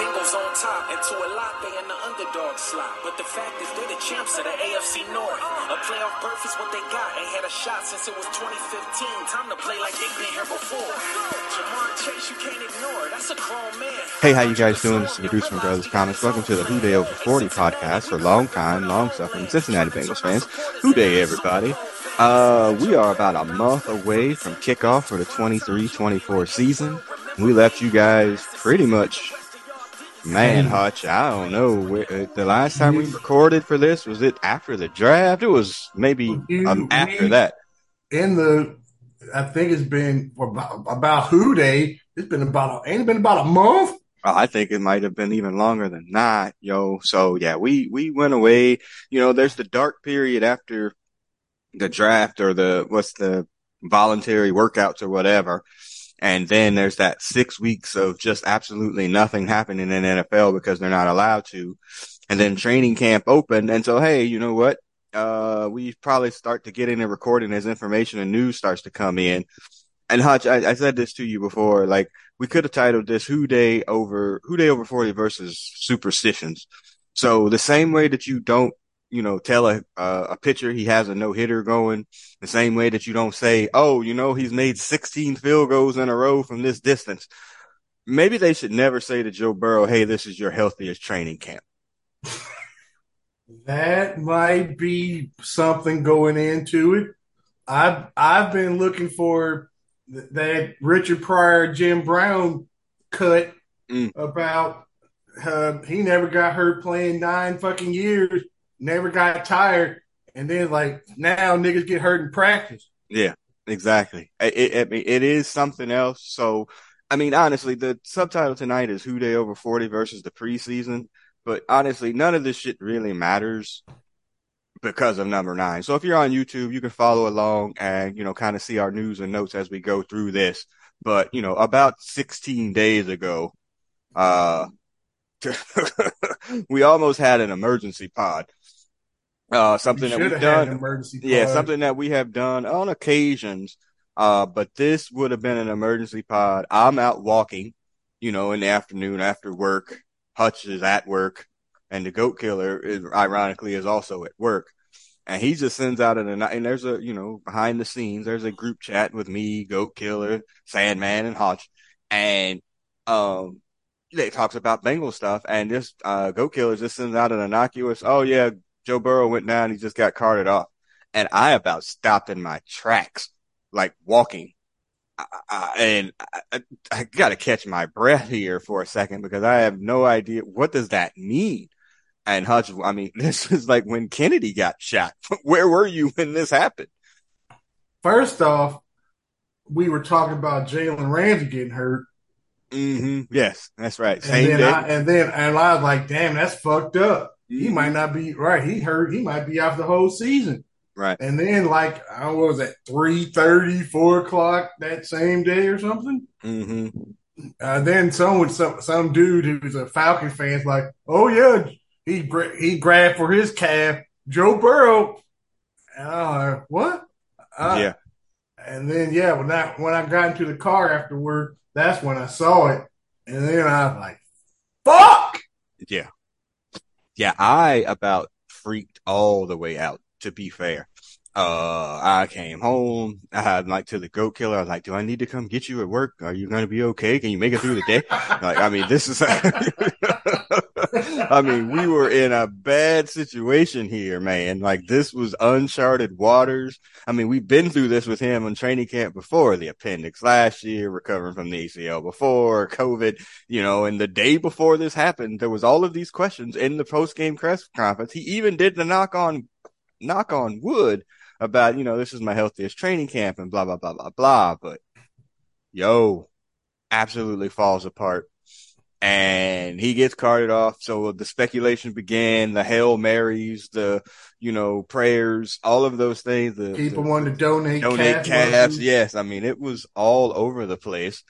Bengals on top, and to a lot they in the underdog slot. But the fact is they're the champs of the AFC North. A playoff berth is what they got. Ain't had a shot since it was 2015. Time to play like they've been here before. Ja'Marr Chase, you can't ignore. That's a grown man. Hey, how you guys doing? This is the Producer from Brothers Comics. Welcome to the Who Dey Over 40 podcast for long time, long suffering Cincinnati Bengals fans. Who Dey, everybody. Uh, we are about a month away from kickoff for the 23-24 season. We left you guys pretty much, man, Hutch. I don't know. Uh, the last time we recorded for this was it after the draft? It was maybe um, after that. In the, I think it's been about, about Who Dey. It's been about, ain't it been about a month? I think it might have been even longer than that, yo. So yeah, we, we went away. You know, there's the dark period after the draft or the, what's the voluntary workouts or whatever. And then there's that six weeks of just absolutely nothing happening in NFL because they're not allowed to. And then training camp opened. And so, hey, you know what? Uh, we probably start to get into recording as information and news starts to come in. And Hutch, I, I said this to you before, like we could have titled this Who Dey over, Who Dey over 40 versus superstitions. So the same way that you don't you know, tell a, uh, a pitcher he has a no hitter going the same way that you don't say, Oh, you know, he's made 16 field goals in a row from this distance. Maybe they should never say to Joe Burrow, Hey, this is your healthiest training camp. that might be something going into it. I've, I've been looking for that Richard Pryor, Jim Brown cut mm. about, uh, he never got hurt playing nine fucking years never got tired, and then like now niggas get hurt in practice. Yeah, exactly. It, it, it is something else. So, I mean, honestly, the subtitle tonight is Who Dey Over 40 versus the preseason. But honestly, none of this shit really matters because of number nine. So if you're on YouTube, you can follow along and, you know, kind of see our news and notes as we go through this. But, you know, about 16 days ago, uh, we almost had an emergency pod. Uh, something that we've done. Yeah, something that we have done on occasions. Uh, but this would have been an emergency pod. I'm out walking, you know, in the afternoon after work. Hutch is at work and the goat killer is ironically is also at work. And he just sends out an, and there's a, you know, behind the scenes, there's a group chat with me, goat killer, Sandman and Hutch. And, um, it talks about Bengal stuff and this, uh, goat killer just sends out an innocuous, oh yeah, Joe Burrow went down. He just got carted off. And I about stopped in my tracks, like walking. I, I, and I, I got to catch my breath here for a second because I have no idea what does that mean. And Hutch, I mean, this is like when Kennedy got shot. Where were you when this happened? First off, we were talking about Jalen Ramsey getting hurt. Mm-hmm. Yes, that's right. Same and then, I, and then, and I was like, damn, that's fucked up he might not be right. He hurt. He might be out the whole season. Right. And then like I was at 3 4 o'clock that same day or something. Mm-hmm. Uh, then someone, some some dude who's a Falcon fan is like, oh yeah, he he grabbed for his calf, Joe Burrow. Uh, what? Uh, yeah. And then yeah, when I when I got into the car afterward, that's when I saw it, and then I was like, fuck. Yeah yeah, I about freaked all the way out, to be fair. Uh, I came home. I had like to the goat killer. I was like, do I need to come get you at work? Are you going to be okay? Can you make it through the day? like, I mean, this is, I mean, we were in a bad situation here, man. Like this was uncharted waters. I mean, we've been through this with him on training camp before the appendix last year, recovering from the ACL before COVID, you know, and the day before this happened, there was all of these questions in the post game press conference. He even did the knock on, knock on wood about, you know, this is my healthiest training camp and blah, blah, blah, blah, blah. But yo, absolutely falls apart and he gets carted off. So the speculation began, the Hail Marys, the, you know, prayers, all of those things. The, People the, wanted to donate, donate calves. Yes. I mean, it was all over the place.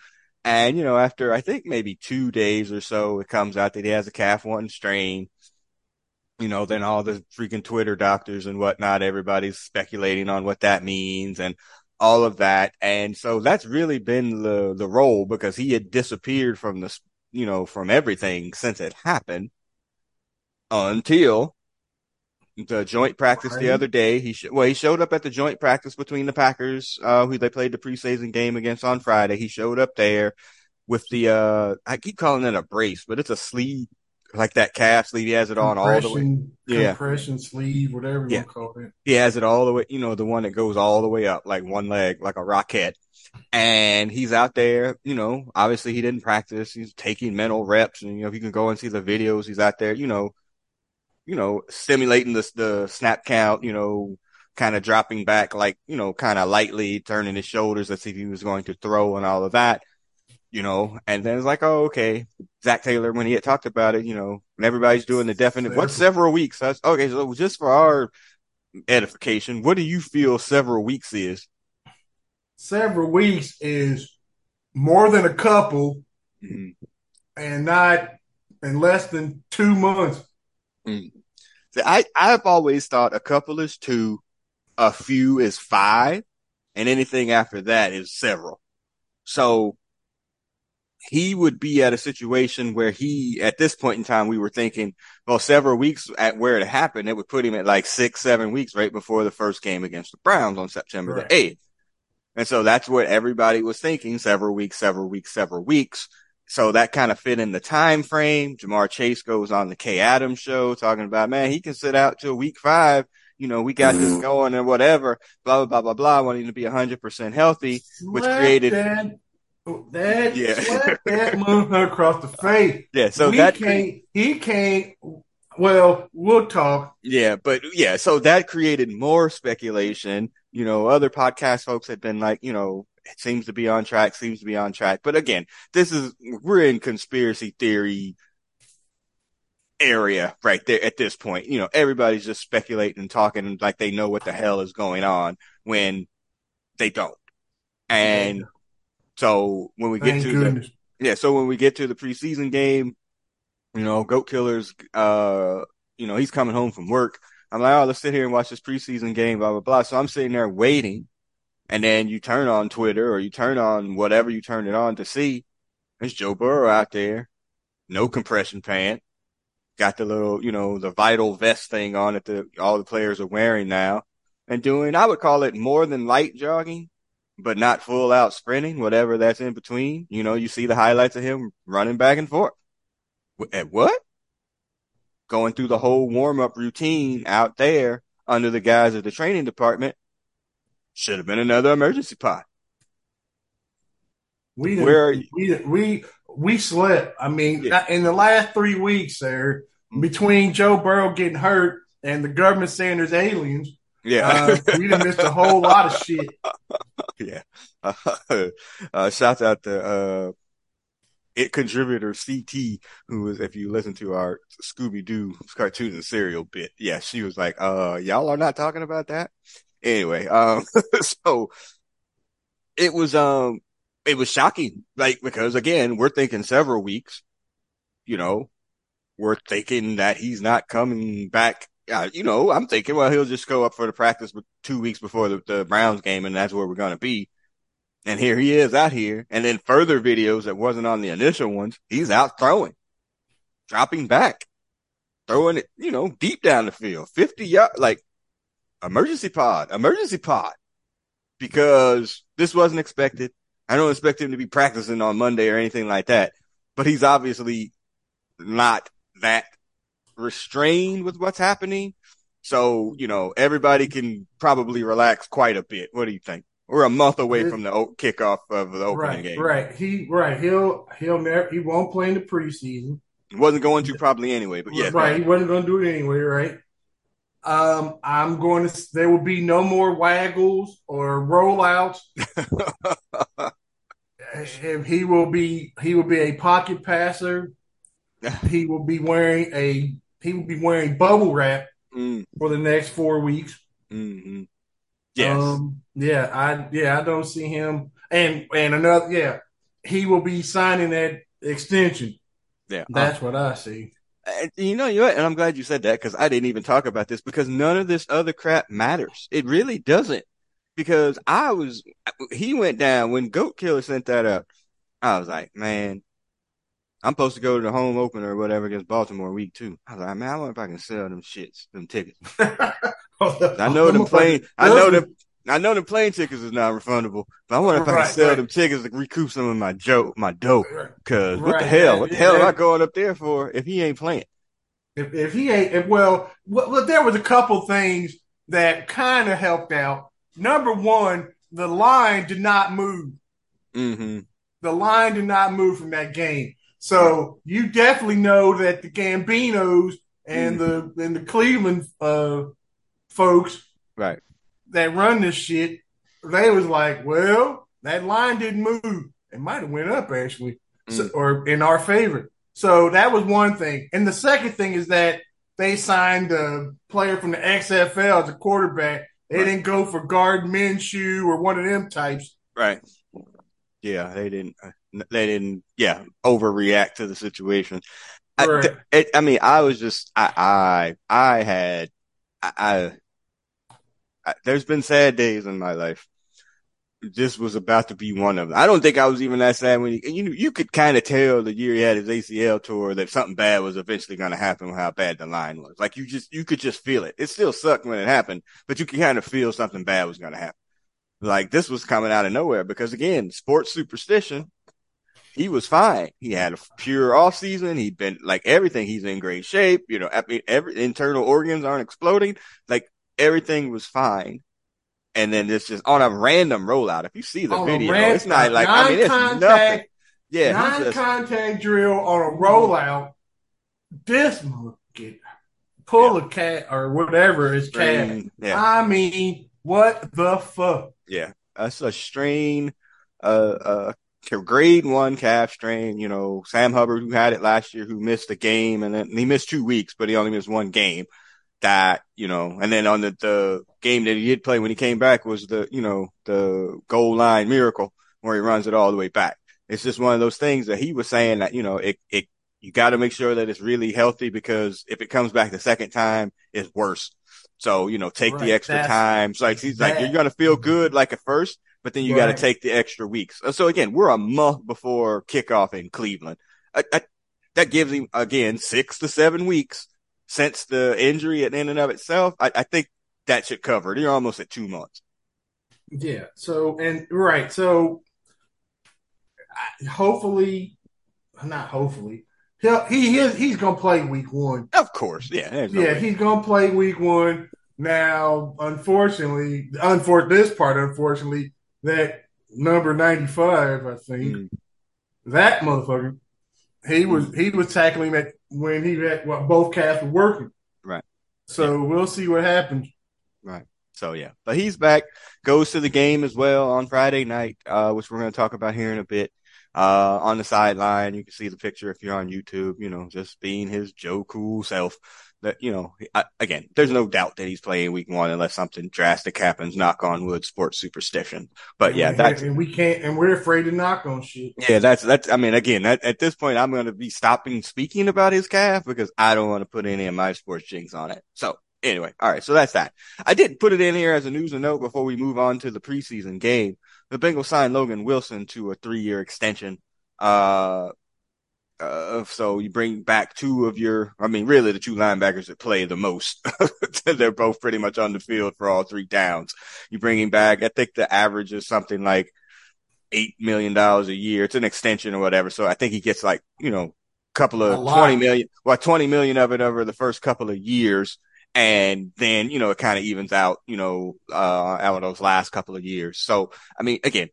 And, you know, after I think maybe two days or so, it comes out that he has a calf one strain. You know, then all the freaking Twitter doctors and whatnot, everybody's speculating on what that means and all of that. And so that's really been the, the role because he had disappeared from the you know, from everything since it happened until the joint practice the other day. He sh- well, he showed up at the joint practice between the Packers, uh, who they played the preseason game against on Friday. He showed up there with the uh, I keep calling it a brace, but it's a sleeve like that calf sleeve. He has it on all the way. Yeah. Compression sleeve, whatever you yeah. call it. He has it all the way, you know, the one that goes all the way up, like one leg, like a rocket. And he's out there, you know, obviously he didn't practice. He's taking mental reps and, you know, if you can go and see the videos, he's out there, you know, you know, stimulating the, the snap count, you know, kind of dropping back, like, you know, kind of lightly turning his shoulders as if he was going to throw and all of that you know, and then it's like, oh, okay. Zac Taylor, when he had talked about it, you know, when everybody's doing the definite, what several weeks? Okay. So just for our edification, what do you feel several weeks is? Several weeks is more than a couple mm-hmm. and not in less than two months. Mm. See, I, I've always thought a couple is two, a few is five, and anything after that is several. So he would be at a situation where he, at this point in time, we were thinking, well, several weeks at where it happened, it would put him at like six, seven weeks right before the first game against the Browns on September right. the 8th. And so that's what everybody was thinking, several weeks, several weeks, several weeks. So that kind of fit in the time frame. Ja'Marr Chase goes on the Kay Adams show talking about, man, he can sit out till week five. You know, we got this mm-hmm. going and whatever, blah, blah, blah, blah, blah, wanting to be hundred percent healthy, which created, that yeah. that moved her across the face. Yeah, so we that can't. He can't. Well, we'll talk. Yeah, but yeah, so that created more speculation. You know, other podcast folks have been like, you know, it seems to be on track, seems to be on track. But again, this is we're in conspiracy theory area right there at this point. You know, everybody's just speculating and talking like they know what the hell is going on when they don't. And so when we get Thank to goodness. the yeah, so when we get to the preseason game, you know, Goat Killer's uh, you know, he's coming home from work. I'm like, oh, let's sit here and watch this preseason game, blah blah blah. So I'm sitting there waiting, and then you turn on Twitter or you turn on whatever you turn it on to see. There's Joe Burrow out there, no compression pant, got the little, you know, the vital vest thing on that the all the players are wearing now, and doing I would call it more than light jogging, but not full out sprinting, whatever that's in between. You know, you see the highlights of him running back and forth. At what? Going through the whole warm up routine out there under the guise of the training department should have been another emergency pod. We Where we we we slept. I mean, yeah. in the last three weeks, there between Joe Burrow getting hurt and the government saying there's aliens, yeah, uh, we done missed a whole lot of shit. Yeah. Uh, uh, shout out to uh, it contributor CT, who was, if you listen to our Scooby Doo cartoon and serial bit, yeah, she was like, uh, y'all are not talking about that. Anyway, um, so it was, um, it was shocking, like, because again, we're thinking several weeks, you know, we're thinking that he's not coming back yeah, you know, I'm thinking, well, he'll just go up for the practice two weeks before the, the Browns game, and that's where we're going to be. And here he is out here. And then further videos that wasn't on the initial ones, he's out throwing, dropping back, throwing it, you know, deep down the field, 50 yards, like emergency pod, emergency pod, because this wasn't expected. I don't expect him to be practicing on Monday or anything like that, but he's obviously not that restrained with what's happening. So, you know, everybody can probably relax quite a bit. What do you think? We're a month away from the kickoff of the opening right, game. Right. He right. He'll he'll never he won't play in the preseason. He wasn't going to probably anyway, but yeah. Right. He wasn't going to do it anyway, right? Um, I'm going to. There will be no more waggles or rollouts. he will be. He will be a pocket passer. he will be wearing a he will be wearing bubble wrap mm. for the next four weeks. Mm-hmm. Yes. Um, yeah, I yeah, I don't see him and and another yeah, he will be signing that extension. Yeah. That's what I see. You know, you and I'm glad you said that because I didn't even talk about this because none of this other crap matters. It really doesn't. Because I was, he went down when Goat Killer sent that up. I was like, man, I'm supposed to go to the home opener or whatever against Baltimore week two. I was like, man, I wonder if I can sell them shits, them tickets. I know them plane. I know them. I know the plane tickets is not refundable, but I wonder if right, I can sell right. them tickets to recoup some of my joke, my dough. Cause right, what the hell? What the hell am I going up there for if he ain't playing? If, if he ain't, if, well, well, there was a couple things that kind of helped out. Number one, the line did not move. Mm-hmm. The line did not move from that game. So you definitely know that the Gambinos and mm-hmm. the and the Cleveland uh, folks right that run this shit, they was like, well, that line didn't move. It might have went up actually, mm. so, or in our favor. So that was one thing. And the second thing is that they signed a player from the XFL as a quarterback. They right. didn't go for Gardner Minshew or one of them types. Right. Yeah, they didn't. They didn't. Yeah, overreact to the situation. Right. I, it, I mean, I was just. I. I. I had. I, I. There's been sad days in my life this was about to be one of them. I don't think I was even that sad when he, you you could kind of tell the year he had his ACL tour that something bad was eventually going to happen with how bad the line was. Like you just, you could just feel it. It still sucked when it happened, but you could kind of feel something bad was going to happen. Like this was coming out of nowhere because again, sports superstition. He was fine. He had a pure off season. He'd been like everything. He's in great shape. You know, I mean, every internal organs aren't exploding. Like everything was fine and then it's just on a random rollout. If you see the on video, it's not like I mean it's nothing. Yeah, non-contact drill on a rollout. This get pull yeah. a cat or whatever is cat. Yeah. I mean, what the fuck? Yeah, that's a strain. Uh, uh, grade one calf strain. You know, Sam Hubbard who had it last year, who missed a game, and then he missed two weeks, but he only missed one game that, you know, and then on the, the game that he did play when he came back was the, you know, the goal line miracle where he runs it all the way back. It's just one of those things that he was saying that, you know, it, it, you got to make sure that it's really healthy because if it comes back the second time, it's worse. So, you know, take right, the extra time. So like, he's that. like, you're going to feel good like at first, but then you right. got to take the extra weeks. Uh, so again, we're a month before kickoff in Cleveland. I, I, that gives him again six to seven weeks since the injury in and of itself, I, I think that should cover it. You're almost at two months. Yeah. So and right. So hopefully, not hopefully, he'll, he is he's gonna play week one. Of course. Yeah. No yeah. Way. He's gonna play week one. Now, unfortunately, unfor this part, unfortunately, that number ninety five, I think, mm. that motherfucker, he was he was tackling at when he had well, both calves were working. Right. So yeah. we'll see what happens. Right. So yeah, but he's back. Goes to the game as well on Friday night, uh, which we're going to talk about here in a bit. Uh, on the sideline, you can see the picture if you're on YouTube. You know, just being his Joe Cool self that you know I, again there's no doubt that he's playing week one unless something drastic happens knock on wood sports superstition. But yeah that's and we can't and we're afraid to knock on shit. Yeah that's that's i mean again that, at this point i'm going to be stopping speaking about his calf because i don't want to put any of my sports jinx on it. So anyway all right so that's that. I did put it in here as a news and note before we move on to the preseason game. The bengals signed logan wilson to a three-year extension. Uh uh, so you bring back two of your, I mean, really the two linebackers that play the most. They're both pretty much on the field for all three downs. You bring him back. I think the average is something like eight million dollars a year. It's an extension or whatever. So I think he gets like, you know, a couple of 20 million, well, 20 million of it over the first couple of years. And then, you know, it kind of evens out, you know, uh, out of those last couple of years. So, I mean, again,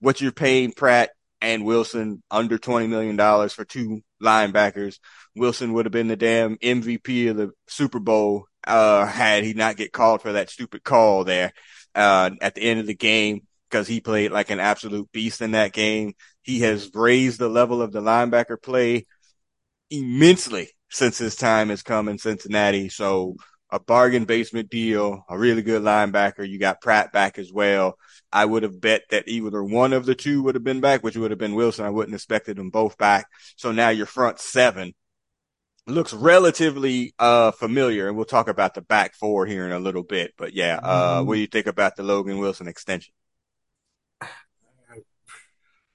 what you're paying Pratt and Wilson under $20 million for two linebackers. Wilson would have been the damn MVP of the Super Bowl, uh, had he not get called for that stupid call there, uh, at the end of the game because he played like an absolute beast in that game. He has raised the level of the linebacker play immensely since his time has come in Cincinnati. So a bargain basement deal, a really good linebacker. You got Pratt back as well. I would have bet that either one of the two would have been back, which would have been Wilson. I wouldn't have expected them both back. So now your front seven looks relatively uh familiar and we'll talk about the back four here in a little bit. But yeah, uh mm-hmm. what do you think about the Logan Wilson extension?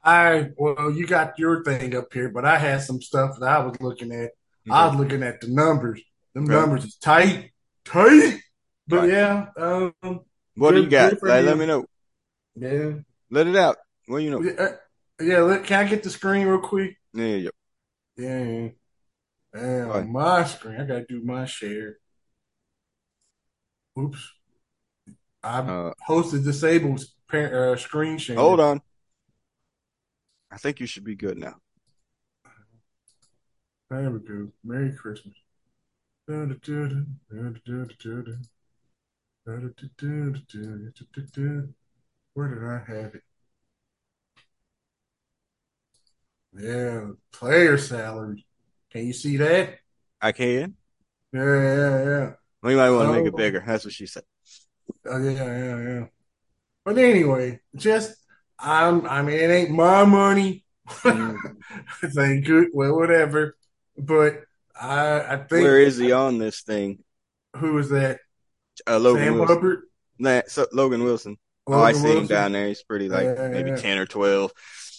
I well, you got your thing up here, but I had some stuff that I was looking at. Okay. I was looking at the numbers. The numbers is tight, tight. But right. yeah, um, what good, do you got? Like, let me know. Yeah, let it out. What you know? Yeah, yeah let, can I get the screen real quick? Yeah, yeah. Yeah. And on my screen, I gotta do my share. Oops. I uh, hosted disabled uh, screen share. Hold on. I think you should be good now. There we go. Merry Christmas. Where did I have it? Yeah, player salary. Can you see that? I can. Yeah, yeah, yeah. We might want to make it bigger. That's what she said. Oh, yeah, yeah, yeah. But anyway, just I'm. I mean, it ain't my money. Mm. ain't good. Well, whatever. But I, I think. Where is he on this thing? Who is that? Uh, Logan Sam Wilson. Hubbard. Nah, so Logan Wilson. Logan oh, I see Wilson. him down there. He's pretty like yeah, maybe yeah. ten or twelve.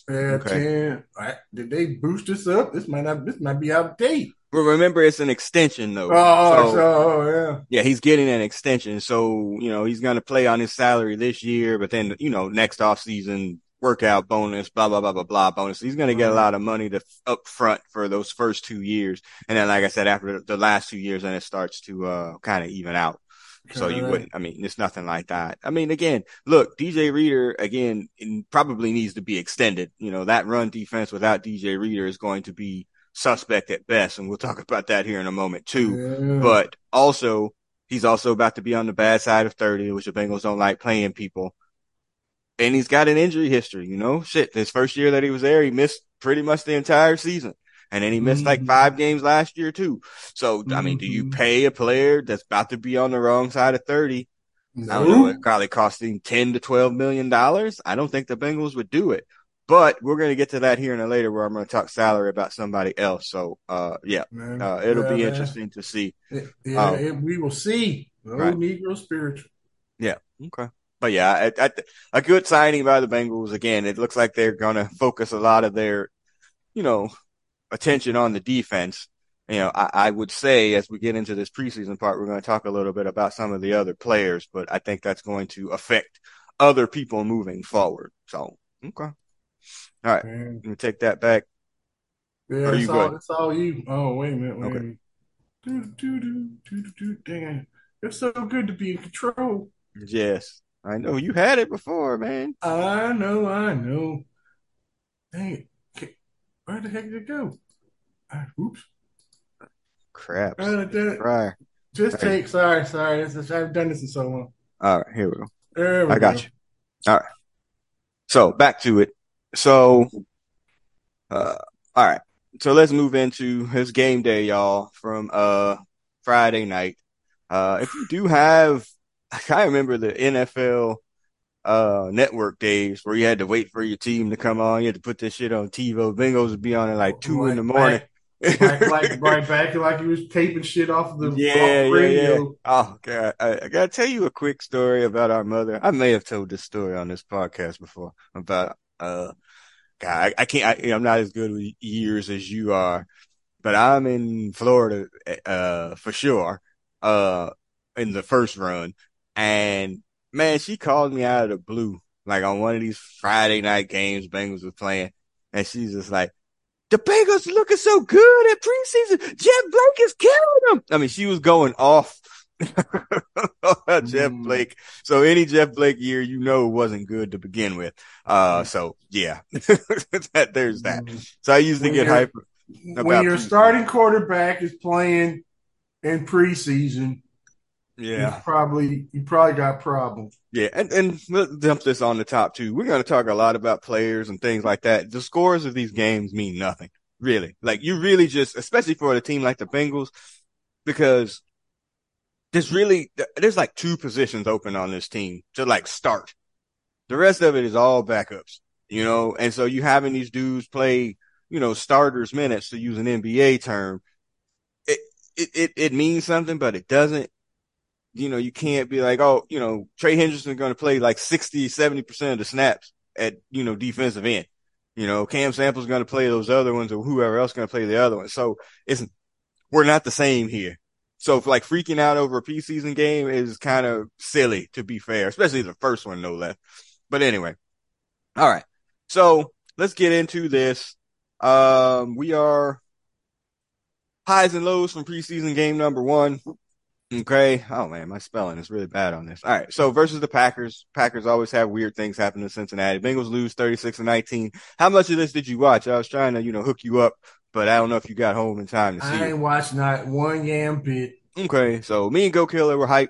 Yeah, okay. ten. Right. Did they boost this up? This might not. This might be out of date. But remember, it's an extension though. Oh, so, so, yeah. Yeah, he's getting an extension. So, you know, he's going to play on his salary this year, but then, you know, next off season workout bonus, blah, blah, blah, blah, blah bonus. He's going to get a lot of money to up front for those first two years. And then, like I said, after the last two years, then it starts to, uh, kind of even out. So you wouldn't, I mean, it's nothing like that. I mean, again, look, DJ Reader, again, probably needs to be extended. You know, that run defense without DJ Reader is going to be suspect at best. And we'll talk about that here in a moment too. Yeah. But also, he's also about to be on the bad side of 30, which the Bengals don't like playing people. And he's got an injury history, you know, shit. His first year that he was there, he missed pretty much the entire season. And then he missed mm-hmm. like five games last year too. So, mm-hmm. I mean, do you mm-hmm. pay a player that's about to be on the wrong side of 30? No. I don't know. It probably costing 10 to 12 million dollars. I don't think the Bengals would do it. But we're going to get to that here in a later where I'm going to talk salary about somebody else. So, uh, yeah, uh, it'll be man. interesting to see. yeah, um, we will see. Oh, right. Negro spiritual. Yeah. Okay. But yeah, a good signing by the Bengals. Again, it looks like they're going to focus a lot of their, you know, attention on the defense. You know, I, I would say as we get into this preseason part, we're going to talk a little bit about some of the other players, but I think that's going to affect other people moving forward. So, okay. All right. Man. Let me take that back. Yeah, it's all, it's all you. Oh, wait a minute. Wait okay. a minute. Do, do, do, do, do, do. Dang. It's so good to be in control. Yes. I know. You had it before, man. I know. I know. Dang it. Where the heck did it go? Uh, oops. Crap. Uh, right. Just take. Sorry, sorry. Is, I've done this in so long. All right. Here we go. There we I got go. you. All right. So back to it. So, uh, all right. So let's move into his game day, y'all, from uh Friday night. Uh, if you do have, I remember the NFL uh network days where you had to wait for your team to come on. You had to put this shit on TiVo. Bengals would be on at like two right in the morning. Back, like right back like you was taping shit off of the yeah, yeah, yeah. Oh god, I, I, gotta tell you a quick story about our mother. I may have told this story on this podcast before about uh God, I, I can't. I, am not as good with years as you are, but I'm in Florida uh, for sure. Uh, in the first run, and man, she called me out of the blue, like on one of these Friday night games Bengals were playing, and she's just like, "The Bengals looking so good at preseason. Jeff Blake is killing them." I mean, she was going off Jeff mm. Blake. So any Jeff Blake year, you know, wasn't good to begin with. Uh, so yeah, that, there's that. Mm. So I usually when get hyper. When your starting quarterback is playing in preseason, yeah, you probably you probably got problems. Yeah, and and let's dump this on the top too. We're going to talk a lot about players and things like that. The scores of these games mean nothing, really. Like you really just, especially for a team like the Bengals, because there's really there's like two positions open on this team to like start. The rest of it is all backups, you know, and so you having these dudes play, you know, starters minutes to use an NBA term. It it it, it means something, but it doesn't. You know, you can't be like, oh, you know, Trey Hendrickson going to play like 60, 70% of the snaps at, you know, defensive end. You know, Cam Sample's going to play those other ones or whoever else going to play the other ones. So it's, we're not the same here. So like freaking out over a preseason game is kind of silly to be fair, especially the first one, no less. But anyway. All right. So let's get into this. Um, we are highs and lows from preseason game number one. Okay. Oh man, my spelling is really bad on this. All right. So versus the Packers, Packers always have weird things happen in Cincinnati. Bengals lose 36 to 19. How much of this did you watch? I was trying to, you know, hook you up, but I don't know if you got home in time to see I ain't it. watched not one yam bit. Okay. So me and Goat Killer were hyped,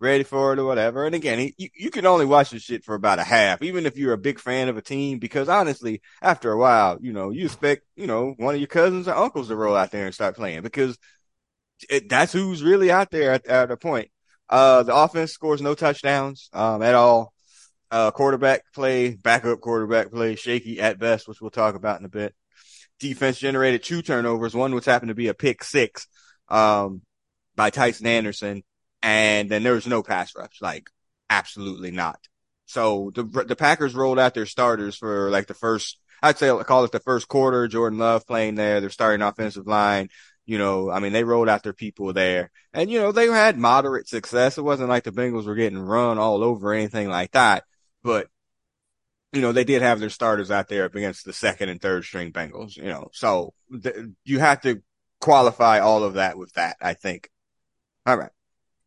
ready for it or whatever. And again, he, you, you can only watch this shit for about a half, even if you're a big fan of a team, because honestly, after a while, you know, you expect, you know, one of your cousins or uncles to roll out there and start playing because it, that's who's really out there at, at a point. Uh, the offense scores no touchdowns, um, at all. Uh, quarterback play, backup quarterback play, shaky at best, which we'll talk about in a bit. Defense generated two turnovers. One which happened to be a pick six, um, by Tycen Anderson. And then there was no pass rush, like absolutely not. So the, the Packers rolled out their starters for like the first, I'd say, call it the first quarter. Jordan Love playing there. They're starting offensive line. You know, I mean, they rolled out their people there and, you know, they had moderate success. It wasn't like the Bengals were getting run all over or anything like that, but you know, they did have their starters out there against the second and third string Bengals, you know, so th- you have to qualify all of that with that, I think. All right.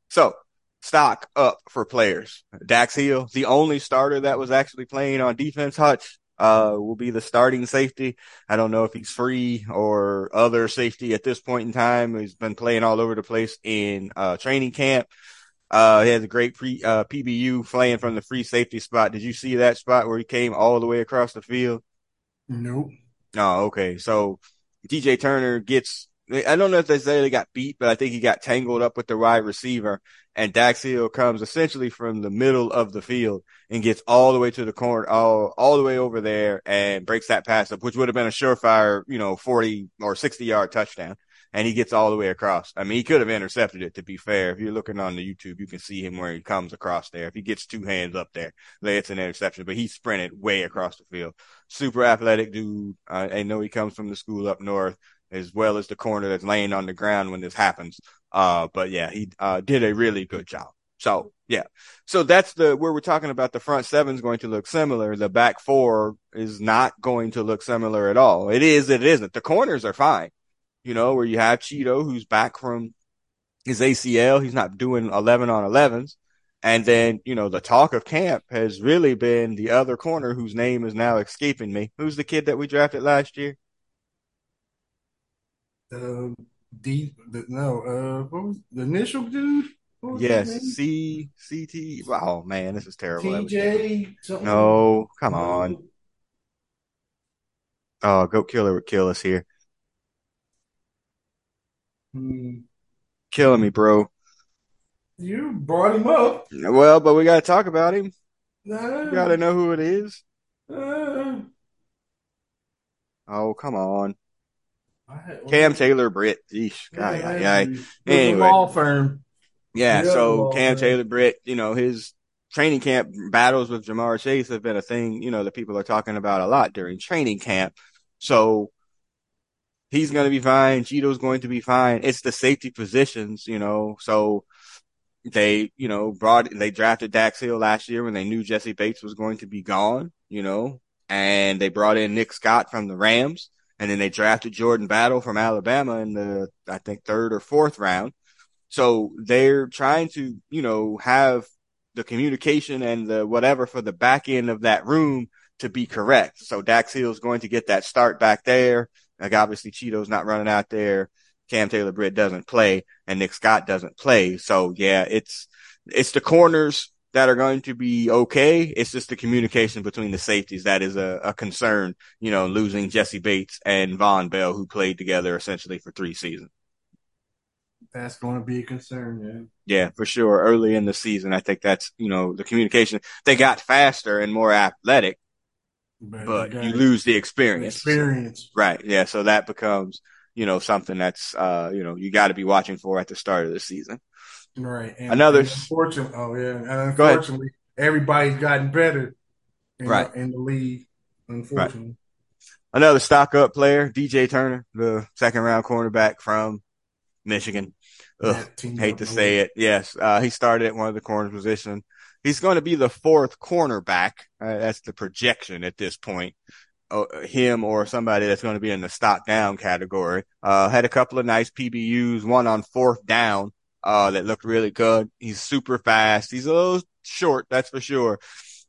So stock up for players. Dax Hill, the only starter that was actually playing on defense, Hutch, uh, will be the starting safety. I don't know if he's free or other safety at this point in time. He's been playing all over the place in, uh, training camp. Uh, he has a great pre, uh, PBU playing from the free safety spot. Did you see that spot where he came all the way across the field? Nope. Oh, okay. So DJ Turner gets, I don't know if they say they got beat, but I think he got tangled up with the wide receiver and Dax Hill comes essentially from the middle of the field and gets all the way to the corner, all, all the way over there and breaks that pass up, which would have been a surefire, you know, 40 or 60 yard touchdown. And he gets all the way across. I mean, he could have intercepted it to be fair. If you're looking on the YouTube, you can see him where he comes across there. If he gets two hands up there, it's an interception, but he sprinted way across the field. Super athletic dude. Uh, I know he comes from the school up north as well as the corner that's laying on the ground when this happens. Uh, but yeah, he, uh, did a really good job. So yeah. So that's the, where we're talking about the front seven is going to look similar. The back four is not going to look similar at all. It is, it isn't. The corners are fine. You know, where you have Chido who's back from his ACL. He's not doing 11 on 11s. And then, you know, the talk of camp has really been the other corner whose name is now escaping me. Who's the kid that we drafted last year? Um, D, the, no, uh, what was the initial dude? Yes, C C T. Oh man, this is terrible. TJ. No, come on. Oh, Goat Killer would kill us here. Hmm. Killing me, bro. You brought him up. Well, but we gotta talk about him. Nah. You gotta know who it is. Uh, oh, come on. Cam Taylor Britt. Eesh, guy, yeah, guy, guy. Anyway. law firm. Yeah, Yeah, so Cam firm. Taylor Britt, you know, his training camp battles with Ja'Marr Chase have been a thing, you know, that people are talking about a lot during training camp. So he's going to be fine. Chido's going to be fine. It's the safety positions, you know, so they, you know, brought, they drafted Dax Hill last year when they knew Jessie Bates was going to be gone, you know, and they brought in Nick Scott from the Rams and then they drafted Jordan Battle from Alabama in the, I think, third or fourth round. So they're trying to, you know, have the communication and the whatever for the back end of that room to be correct. So Dax Hill is going to get that start back there. Like obviously Chido's not running out there. Cam Taylor Britt doesn't play and Nick Scott doesn't play. So yeah, it's, it's the corners that are going to be okay. It's just the communication between the safeties that is a, a concern, you know, losing Jessie Bates and Vonn Bell who played together essentially for three seasons. That's going to be a concern, man. Yeah, for sure. Early in the season, I think that's, you know, the communication. They got faster and more athletic, but you lose the experience. Experience. Right. Yeah. So that becomes, you know, something that's, uh, you know, you got to be watching for at the start of the season. Right. And, Another- and unfortunately, oh yeah, and unfortunately, everybody's gotten better in, Right. the, in the league. Unfortunately, another stock up player, DJ Turner, the second round cornerback from Michigan. Ugh, hate to say it. Yes. Uh, he started at one of the corner position. He's going to be the fourth cornerback. Uh, that's the projection at this point. Uh, him or somebody that's going to be in the stock down category. Uh, had a couple of nice PBUs, one on fourth down, uh, that looked really good. He's super fast. He's a little short, that's for sure,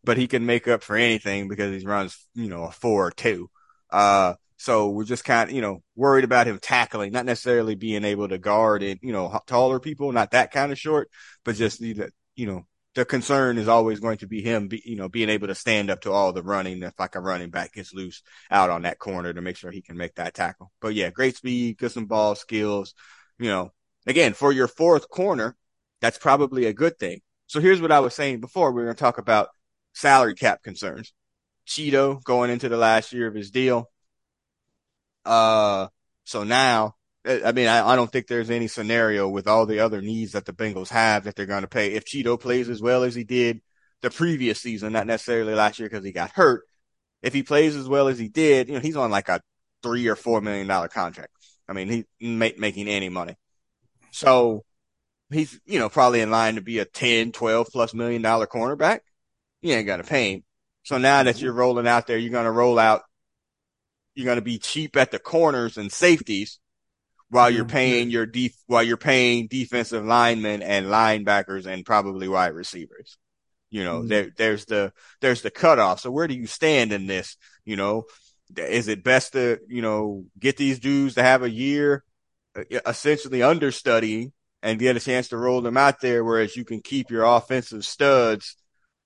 but he can make up for anything because he runs, you know, a four or two. Uh, so we're just kind of, you know, worried about him tackling, not necessarily being able to guard and, you know, taller people, not that kind of short, but just you know, the concern is always going to be him, be, you know, being able to stand up to all the running if like a running back gets loose out on that corner to make sure he can make that tackle. But yeah, great speed, good some ball skills. You know, again, for your fourth corner, that's probably a good thing. So here's what I was saying before. We are going to talk about salary cap concerns. Chido going into the last year of his deal. Uh, so now, I mean, I, I, don't think there's any scenario with all the other needs that the Bengals have that they're going to pay. If Chido plays as well as he did the previous season, not necessarily last year because he got hurt. If he plays as well as he did, you know, he's on like a three or four million dollar contract. I mean, he's ma- making any money. So he's, you know, probably in line to be a 10, 12 plus million dollar cornerback. You ain't got to pay him. So now that you're rolling out there, you're going to roll out you're going to be cheap at the corners and safeties while you're mm-hmm. paying your def, while you're paying defensive linemen and linebackers and probably wide receivers. You know, mm-hmm. there, there's the, there's the cutoff. So where do you stand in this? You know, is it best to, you know, get these dudes to have a year essentially understudying and get a chance to roll them out there, whereas you can keep your offensive studs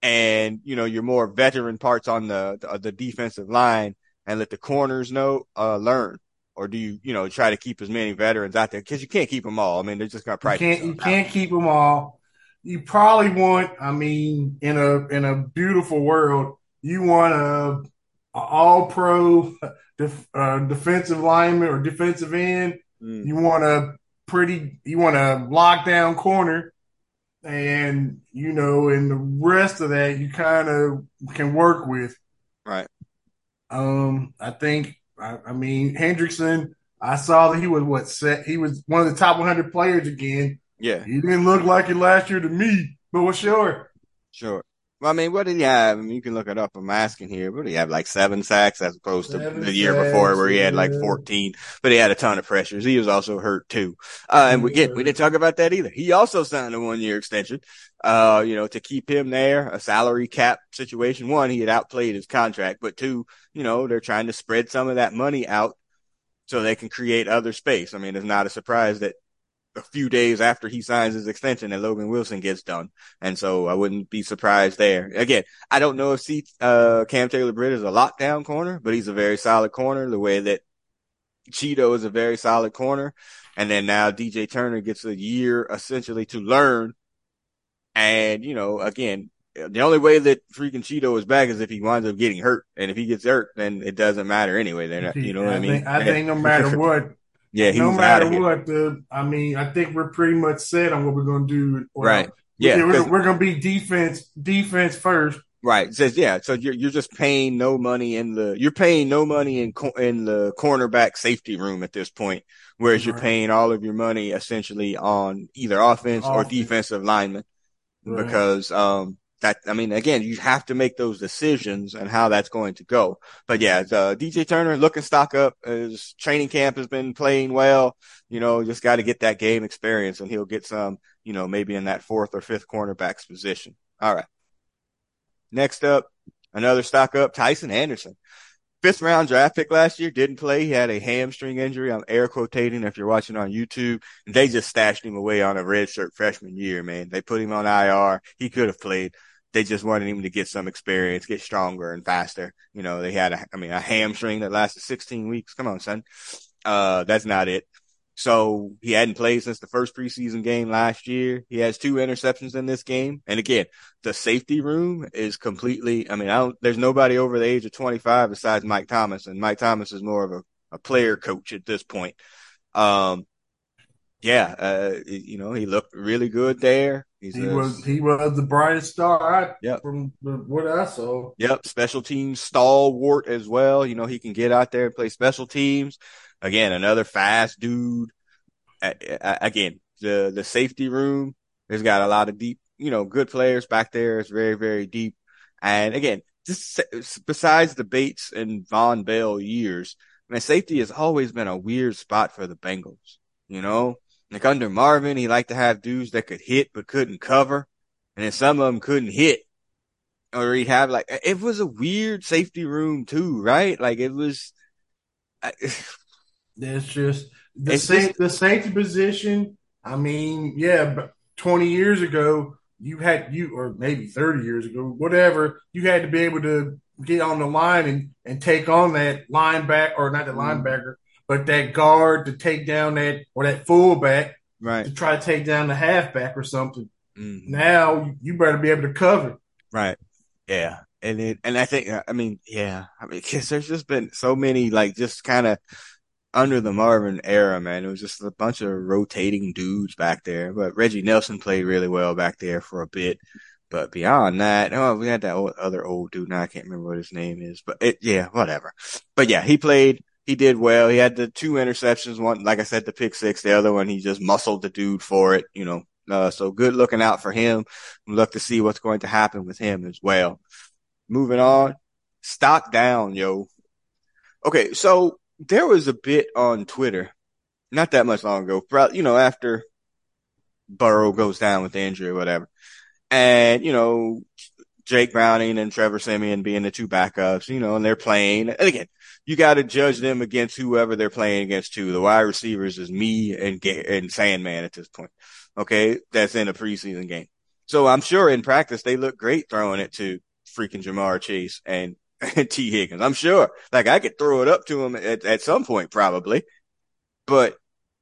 and, you know, your more veteran parts on the, the, the defensive line and let the corners know, uh, learn? Or do you, you know, try to keep as many veterans out there? Cause you can't keep them all. I mean, they're just going to practice. You can't, you can't keep them all. You probably want, I mean, in a, in a beautiful world, you want a, a all pro def, uh, defensive lineman or defensive end. Mm. You want a pretty, you want a lockdown corner and you know, and the rest of that you kind of can work with. Right. Um, I think, I, I, mean, Hendrickson, I saw that he was what set, he was one of the top 100 players again. Yeah. He didn't look like it last year to me, but what's sure. Sure. Well, I mean, what did he have? I mean, you can look it up. I'm asking here. What did he have? Like seven sacks as opposed to seven the year sacks, before where he had like 14, but he had a ton of pressures. He was also hurt too. Uh, and we get, we didn't talk about that either. He also signed a one year extension, uh, you know, to keep him there, a salary cap situation. One, he had outplayed his contract, but two, you know, they're trying to spread some of that money out so they can create other space. I mean, it's not a surprise that a few days after he signs his extension and Logan Wilson gets done. And so I wouldn't be surprised there. Again, I don't know if C, uh, Cam Taylor Britt is a lockdown corner, but he's a very solid corner the way that Chido is a very solid corner. And then now DJ Turner gets a year essentially to learn. And, you know, again, the only way that freaking Chido is back is if he winds up getting hurt. And if he gets hurt, then it doesn't matter anyway. Then, you know what I, I mean? Think, I think no matter what, yeah, no matter what, the I mean, I think we're pretty much set on what we're going to do. right. Yeah, we're, we're going to be defense, defense first. Right. It says yeah. So you're you're just paying no money in the you're paying no money in in the cornerback safety room at this point, whereas right. you're paying all of your money essentially on either offense, offense. or defensive linemen, right. because um that I mean, again, you have to make those decisions and how that's going to go. But yeah, DJ Turner looking stock up. His training camp has been playing well. You know, just got to get that game experience, and he'll get some. You know, maybe in that fourth or fifth cornerback's position. All right. Next up, another stock up, Tycen Anderson. Fifth round draft pick last year, didn't play. He had a hamstring injury. I'm air quotating if you're watching on YouTube. They just stashed him away on a red shirt freshman year, man. They put him on IR. He could have played they just wanted him to get some experience, get stronger and faster. You know, they had a, I mean, a hamstring that lasted 16 weeks. Come on, son. Uh, that's not it. So he hadn't played since the first preseason game last year. He has two interceptions in this game. And again, the safety room is completely, I mean, I don't, there's nobody over the age of 25 besides Mike Thomas. And Mike Thomas is more of a, a player coach at this point. Um, yeah, uh, you know, he looked really good there He's he a, was he was the brightest star yep. from what I saw. Yep, special teams stalwart as well. You know, he can get out there and play special teams. Again, another fast dude. Again, the the safety room has got a lot of deep, you know, good players back there. It's very very deep. And again, just besides the Bates and Vonn Bell years, man, safety has always been a weird spot for the Bengals. You know, like under Marvin, he liked to have dudes that could hit but couldn't cover, and then some of them couldn't hit, or he'd have like it was a weird safety room too, right? Like it was. it's just the it's just, the safety position. I mean, yeah, but twenty years ago you had you or maybe 30 years ago, whatever, you had to be able to get on the line and, and take on that linebacker or not the mm. linebacker, but that guard to take down that or that fullback right to try to take down the halfback or something. Mm. Now you better be able to cover. Right. Yeah. And it, and I think I mean yeah I mean because there's just been so many like just kind of under the Marvin era, man, it was just a bunch of rotating dudes back there. But Reggie Nelson played really well back there for a bit. But beyond that, oh, we had that old, other old dude. Now I can't remember what his name is, but it, yeah, whatever. But yeah, he played, he did well. He had the two interceptions. One, like I said, the pick six. The other one, he just muscled the dude for it, you know. Uh, so good looking out for him. Look to see what's going to happen with him as well. Moving on, stock down, yo. Okay, so there was a bit on Twitter, not that much long ago, you know, after Burrow goes down with injury or whatever. And, you know, Jake Browning and Trevor Siemian being the two backups, you know, and they're playing. And again, you got to judge them against whoever they're playing against too. The wide receivers is me and, and Sandman at this point. Okay. That's in a preseason game. So I'm sure in practice they look great throwing it to freaking Ja'Marr Chase and T Higgins. I'm sure. Like I could throw it up to him at, at some point, probably. But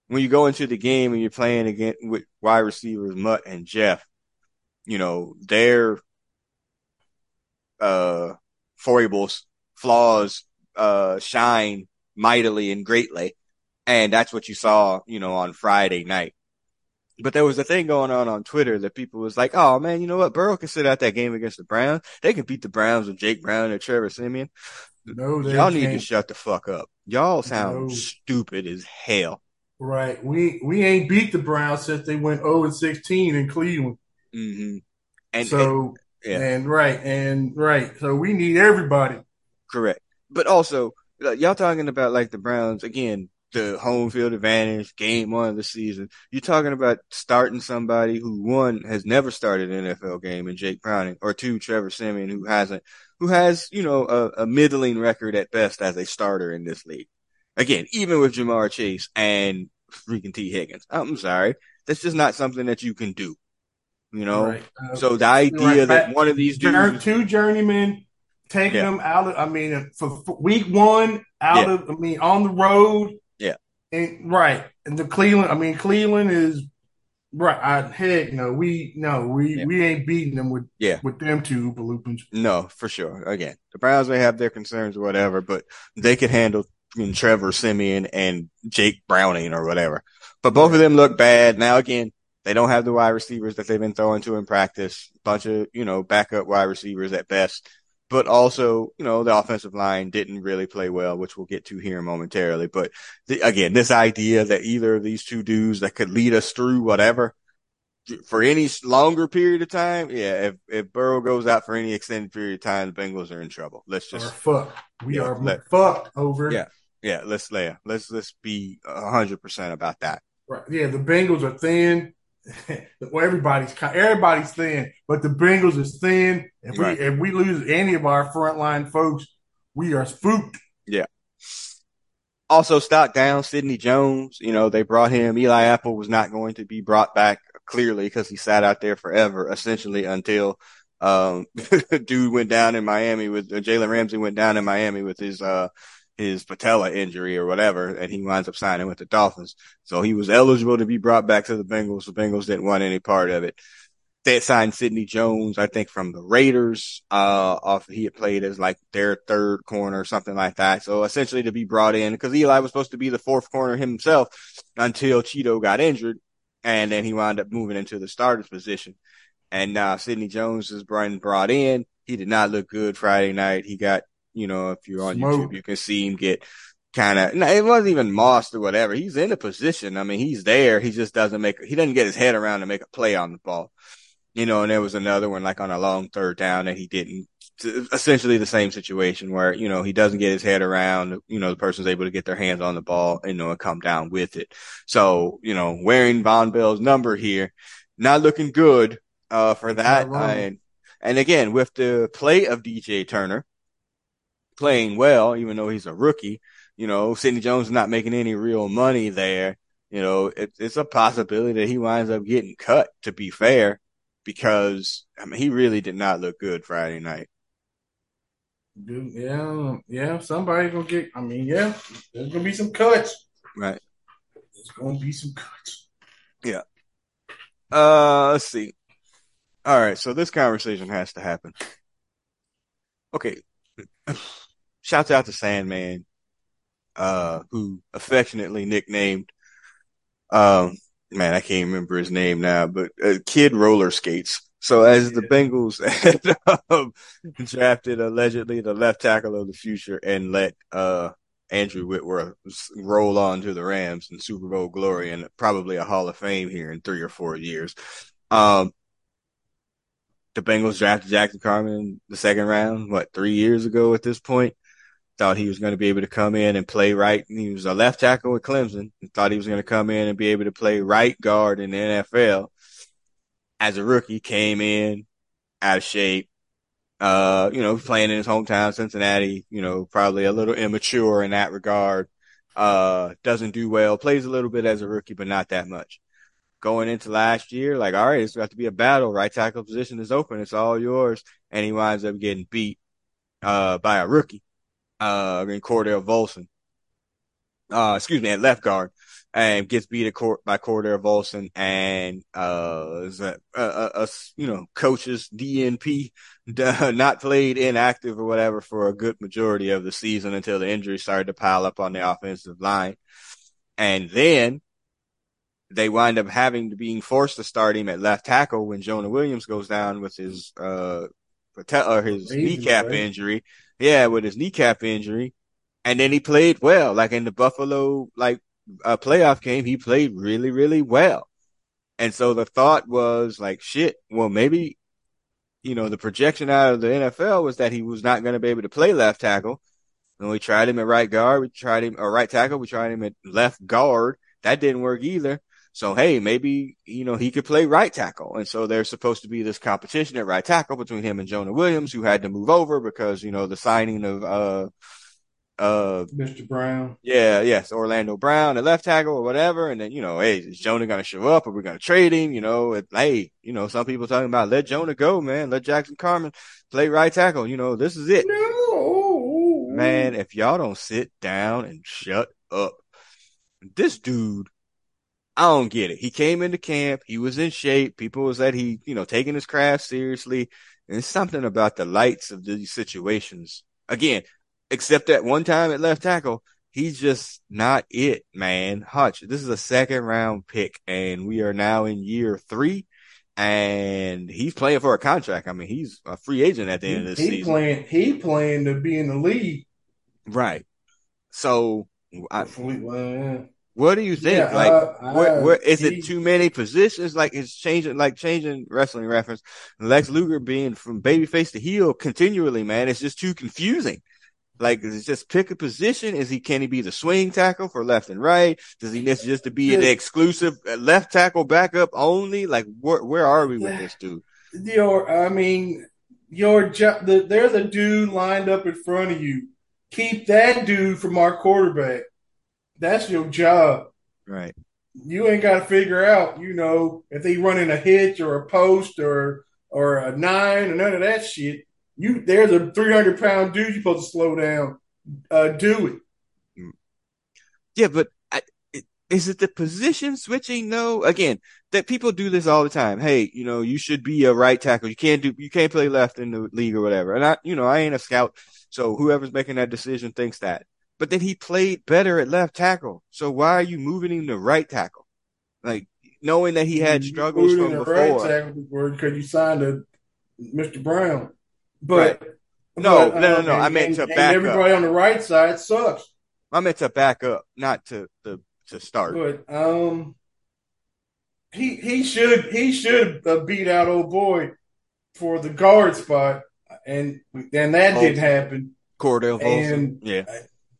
when you go into the game and you're playing again with wide receivers Mutt and Jeff, you know, their uh foibles, flaws, uh shine mightily and greatly. And that's what you saw, you know, on Friday night. But there was a thing going on on Twitter that people was like, "Oh man, you know what? Burrow can sit out that game against the Browns. They can beat the Browns with Jake Brown and Trevor Siemian. No, y'all need can't. to shut the fuck up. Y'all sound no. stupid as hell. Right. We we ain't beat the Browns since they went 0 and 16 in Cleveland. Mm-hmm. And so and, yeah. and right and right. So we need everybody. Correct. But also, y'all talking about like the Browns again the home field advantage, game one of the season. You're talking about starting somebody who one has never started an NFL game in Jake Browning, or two Trevor Siemian who hasn't, who has you know a, a middling record at best as a starter in this league. Again, even with Ja'Marr Chase and freaking T Higgins, I'm sorry, that's just not something that you can do. You know, right. uh, so the idea right. that one of these dudes, two journeymen taking yeah. them out of, I mean, for, for week one out yeah. of, I mean, on the road Yeah. and right, and the Cleveland. I mean, Cleveland is right. I heck, no, we no, we yeah. we ain't beating them with yeah with them two Balupins. No, for sure. Again, the Browns may have their concerns or whatever, but they could handle Trevor Siemian and Jake Browning or whatever. But both of them look bad. Now again, they don't have the wide receivers that they've been throwing to in practice. Bunch of, you know, backup wide receivers at best but also, you know, the offensive line didn't really play well, which we'll get to here momentarily. But the, again, this idea that either of these two dudes that could lead us through whatever for any longer period of time, yeah, if, if Burrow goes out for any extended period of time, the Bengals are in trouble. Let's just fuck. We yeah, are let, fucked over. Yeah. Yeah. Let's, yeah, let's, let's be a hundred percent about that. Right. Yeah. The Bengals are thin. well, everybody's everybody's thin, but the Bengals is thin. If we if we lose any of our frontline folks, we are spooked. Yeah. Also, stock down Sidney Jones. You know they brought him. Eli Apple was not going to be brought back clearly because he sat out there forever, essentially until um, dude went down in Miami with uh, Jalen Ramsey went down in Miami with his uh his patella injury or whatever, and he winds up signing with the Dolphins. So he was eligible to be brought back to the Bengals. The Bengals didn't want any part of it. They signed Sidney Jones, I think, from the Raiders. Uh, off he had played as like their third corner or something like that. So essentially to be brought in because Eli was supposed to be the fourth corner himself until Chido got injured. and then he wound up moving into the starter's position. And now Sidney Jones is brought in. He did not look good Friday night. He got, you know, if you're on Smoke. YouTube, you can see him get kind of, no, it wasn't even mossed or whatever. He's in a position. I mean, he's there. He just doesn't make, he doesn't get his head around to make a play on the ball. You know, and there was another one like on a long third down that he didn't. Essentially the same situation where, you know, he doesn't get his head around, you know, the person's able to get their hands on the ball, you know, and come down with it. So, you know, wearing Vonn Bell's number here, not looking good, uh, for that. And, and again, with the play of DJ Turner playing well, even though he's a rookie, you know, Sidney Jones not making any real money there. You know, it, it's a possibility that he winds up getting cut, to be fair, because, I mean, he really did not look good Friday night. Dude, yeah, yeah, somebody gonna get, I mean, yeah, there's gonna be some cuts. Right. There's gonna be some cuts. Yeah. Uh, let's see. All right, so this conversation has to happen. Okay. Shouts out to Sandman uh, who affectionately nicknamed, um, man, I can't remember his name now, but uh, Kid Roller Skates. So as the Bengals had, um, drafted allegedly the left tackle of the future and let, uh, Andrew Whitworth roll on to the Rams in Super Bowl glory and probably a Hall of Fame here in three or four years. Um, the Bengals drafted Jackson Carman in the second round, what, three years ago at this point thought he was going to be able to come in and play right. He was a left tackle with Clemson and thought he was going to come in and be able to play right guard in the NFL. As a rookie, came in out of shape, uh, you know, playing in his hometown, Cincinnati, you know, probably a little immature in that regard. Uh, doesn't do well, plays a little bit as a rookie, but not that much. Going into last year, like, all right, it's got to be a battle. Right tackle position is open. It's all yours. And he winds up getting beat, uh, by a rookie uh, in Cordell Volson. Uh, excuse me, at left guard and gets beat at court by Cordell Volson and, uh, is a, a, a, you know, coaches DNP, not played inactive or whatever for a good majority of the season until the injuries started to pile up on the offensive line. And then they wind up having to being forced to start him at left tackle when Jonah Williams goes down with his, uh, or his kneecap injury yeah, with his kneecap injury. And then he played well. Like in the Buffalo, like, uh, playoff game, he played really, really well. And so the thought was like, shit, well, maybe, you know, the projection out of the NFL was that he was not going to be able to play left tackle. And we tried him at right guard. We tried him, or right tackle. We tried him at left guard. That didn't work either. So, hey, maybe, you know, he could play right tackle. And so there's supposed to be this competition at right tackle between him and Jonah Williams, who had to move over because, you know, the signing of, uh, uh, Mr. Brown. Yeah, yes, Orlando Brown, the left tackle or whatever. And then, you know, hey, is Jonah going to show up or we're going to trade him? You know, it, hey, you know, some people talking about let Jonah go, man. Let Jackson Carman play right tackle. You know, this is it. No. Man, if y'all don't sit down and shut up, this dude I don't get it. He came into camp. He was in shape. People was that he, you know, taking his craft seriously. And it's something about the lights of these situations. Again, except that one time at left tackle, he's just not it, man. Hutch, this is a second round pick and we are now in year three and he's playing for a contract. I mean, he's a free agent at the end of the he season. Playing, he playing to be in the league. Right. So I, well, what do you think? Yeah, like, uh, where, where, is it too many positions? Like, it's changing, like changing wrestling reference. Lex Luger being from babyface to heel continually, man. It's just too confusing. Like, it's just pick a position. Is he, can he be the swing tackle for left and right? Does he need just to be the exclusive uh, left tackle backup only? Like, where, where are we with this dude? Your, I mean, your job, the, there's a dude lined up in front of you. Keep that dude from our quarterback. That's your job. Right. You ain't got to figure out, you know, if they running a hitch or a post or or a nine or none of that shit. You there's a three hundred pound dude you're supposed to slow down. Uh, do it. Mm. Yeah, but I, is it the position switching? No. Again, that people do this all the time. Hey, you know, you should be a right tackle. You can't do, you can't play left in the league or whatever. And I, you know, I ain't a scout, so whoever's making that decision thinks that but then he played better at left tackle. So why are you moving him to right tackle? Like, knowing that he had struggles from before. Right tackle because you signed a Mr. Brown, but. Right. No, but, no, no, no. I meant to back up everybody up. on the right side sucks. I meant to back up, not to to to start. But um, he he should he should beat out old boy for the guard spot, and and that didn't happen. Cordell and yeah,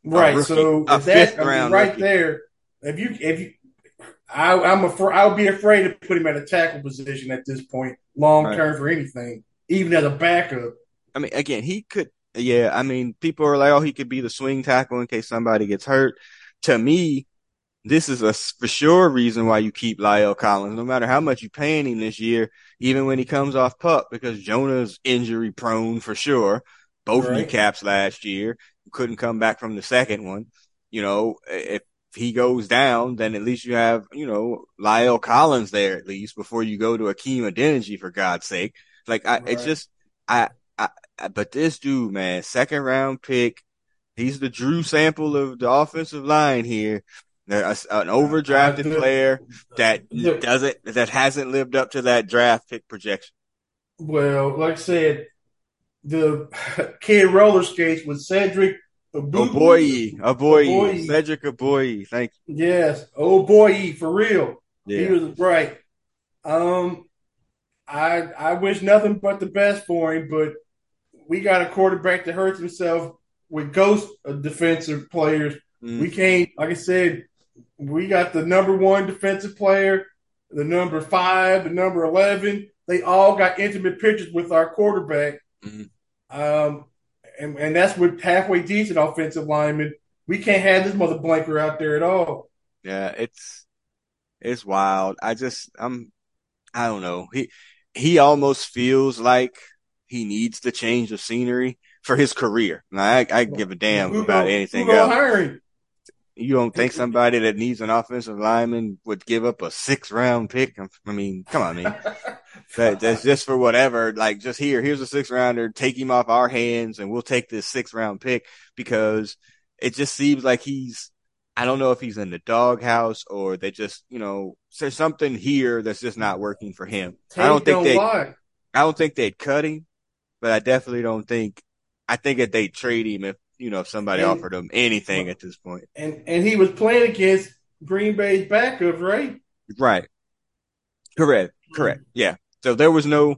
Uh, right. Rookie, so uh, if that I mean, right rookie. there, if you if you, I, I'm afraid I would be afraid to put him at a tackle position at this point, long term right. for anything, even as a backup. I mean, again, he could. Yeah, I mean, people are like, oh, he could be the swing tackle in case somebody gets hurt. To me, this is a for sure reason why you keep La'el Collins, no matter how much you paying him this year, even when he comes off pup, because Jonah's injury prone for sure. Both right. kneecaps last year. Couldn't come back from the second one. You know, if he goes down, then at least you have, you know, La'el Collins there at least before you go to Hakeem Adeniji for God's sake. Like I, right. it's just, I, I, but this dude, man, second round pick, he's the Drew Sample of the offensive line here an overdrafted player that doesn't that hasn't lived up to that draft pick projection. Well, like I said, the kid roller skates with Cedric Ogbuehi, Ogbuehi, Cedric Ogbuehi. Thank you. Yes, oh boy, for real. Yeah. He was right. Um, I I wish nothing but the best for him, but we got a quarterback that hurts himself with ghost defensive players. Mm. We can't, like I said, we got the number one defensive player, the number five, the number 11. They all got intimate pictures with our quarterback. Mm-hmm. Um, and, and that's with halfway decent offensive linemen. We can't have this mother blanker out there at all. Yeah, it's it's wild. I just I'm I don't know. He he almost feels like he needs the change of scenery for his career. Now, I, I give a damn about anything else. You don't think somebody that needs an offensive lineman would give up a six round pick? I mean, come on, man. that, that's just for whatever. Like, just here, here's a six rounder. Take him off our hands, and we'll take this six round pick because it just seems like he's. I don't know if he's in the doghouse or they just, you know, there's something here that's just not working for him. I don't think they. I don't think they'd cut him, but I definitely don't think. I think that they'd trade him if you know, if somebody and, offered him anything at this point. And and he was playing against Green Bay's backup, right? Right. Correct. Correct. Yeah. So there was no,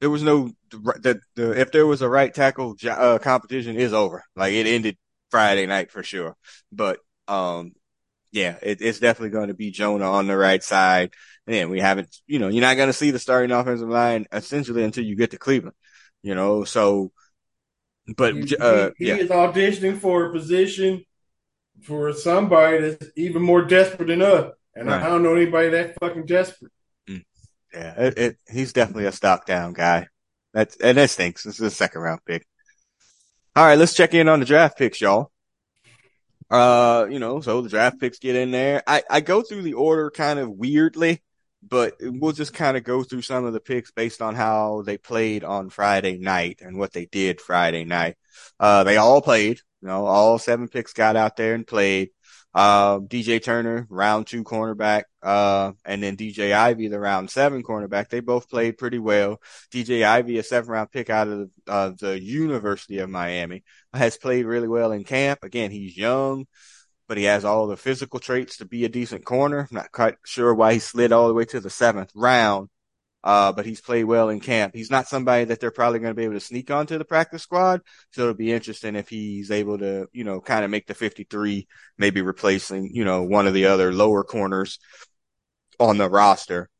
there was no, the, the if there was a right tackle uh, competition is over. Like it ended Friday night for sure. But um, yeah, it, it's definitely going to be Jonah on the right side. And we haven't, you know, you're not going to see the starting offensive line essentially until you get to Cleveland. You know, so but he, uh, he, yeah. is auditioning for a position for somebody that's even more desperate than us. And right. I don't know anybody that fucking desperate. Mm. Yeah, it, it, he's definitely a stock down guy. That's and that stinks. This is a second round pick. All right, let's check in on the draft picks, y'all. Uh, you know, so the draft picks get in there. I, I go through the order kind of weirdly but we'll just kind of go through some of the picks based on how they played on Friday night and what they did Friday night. Uh, they all played, you know, all seven picks got out there and played. Uh, DJ Turner, round two cornerback, uh, and then DJ Ivey, the round seven cornerback. They both played pretty well. DJ Ivey, a seven round pick out of uh, the University of Miami, has played really well in camp. Again, he's young but he has all the physical traits to be a decent corner. I'm not quite sure why he slid all the way to the seventh round. Uh, but he's played well in camp. He's not somebody that they're probably going to be able to sneak onto the practice squad. So it'll be interesting if he's able to, you know, kind of make the 53, maybe replacing, you know, one of the other lower corners on the roster.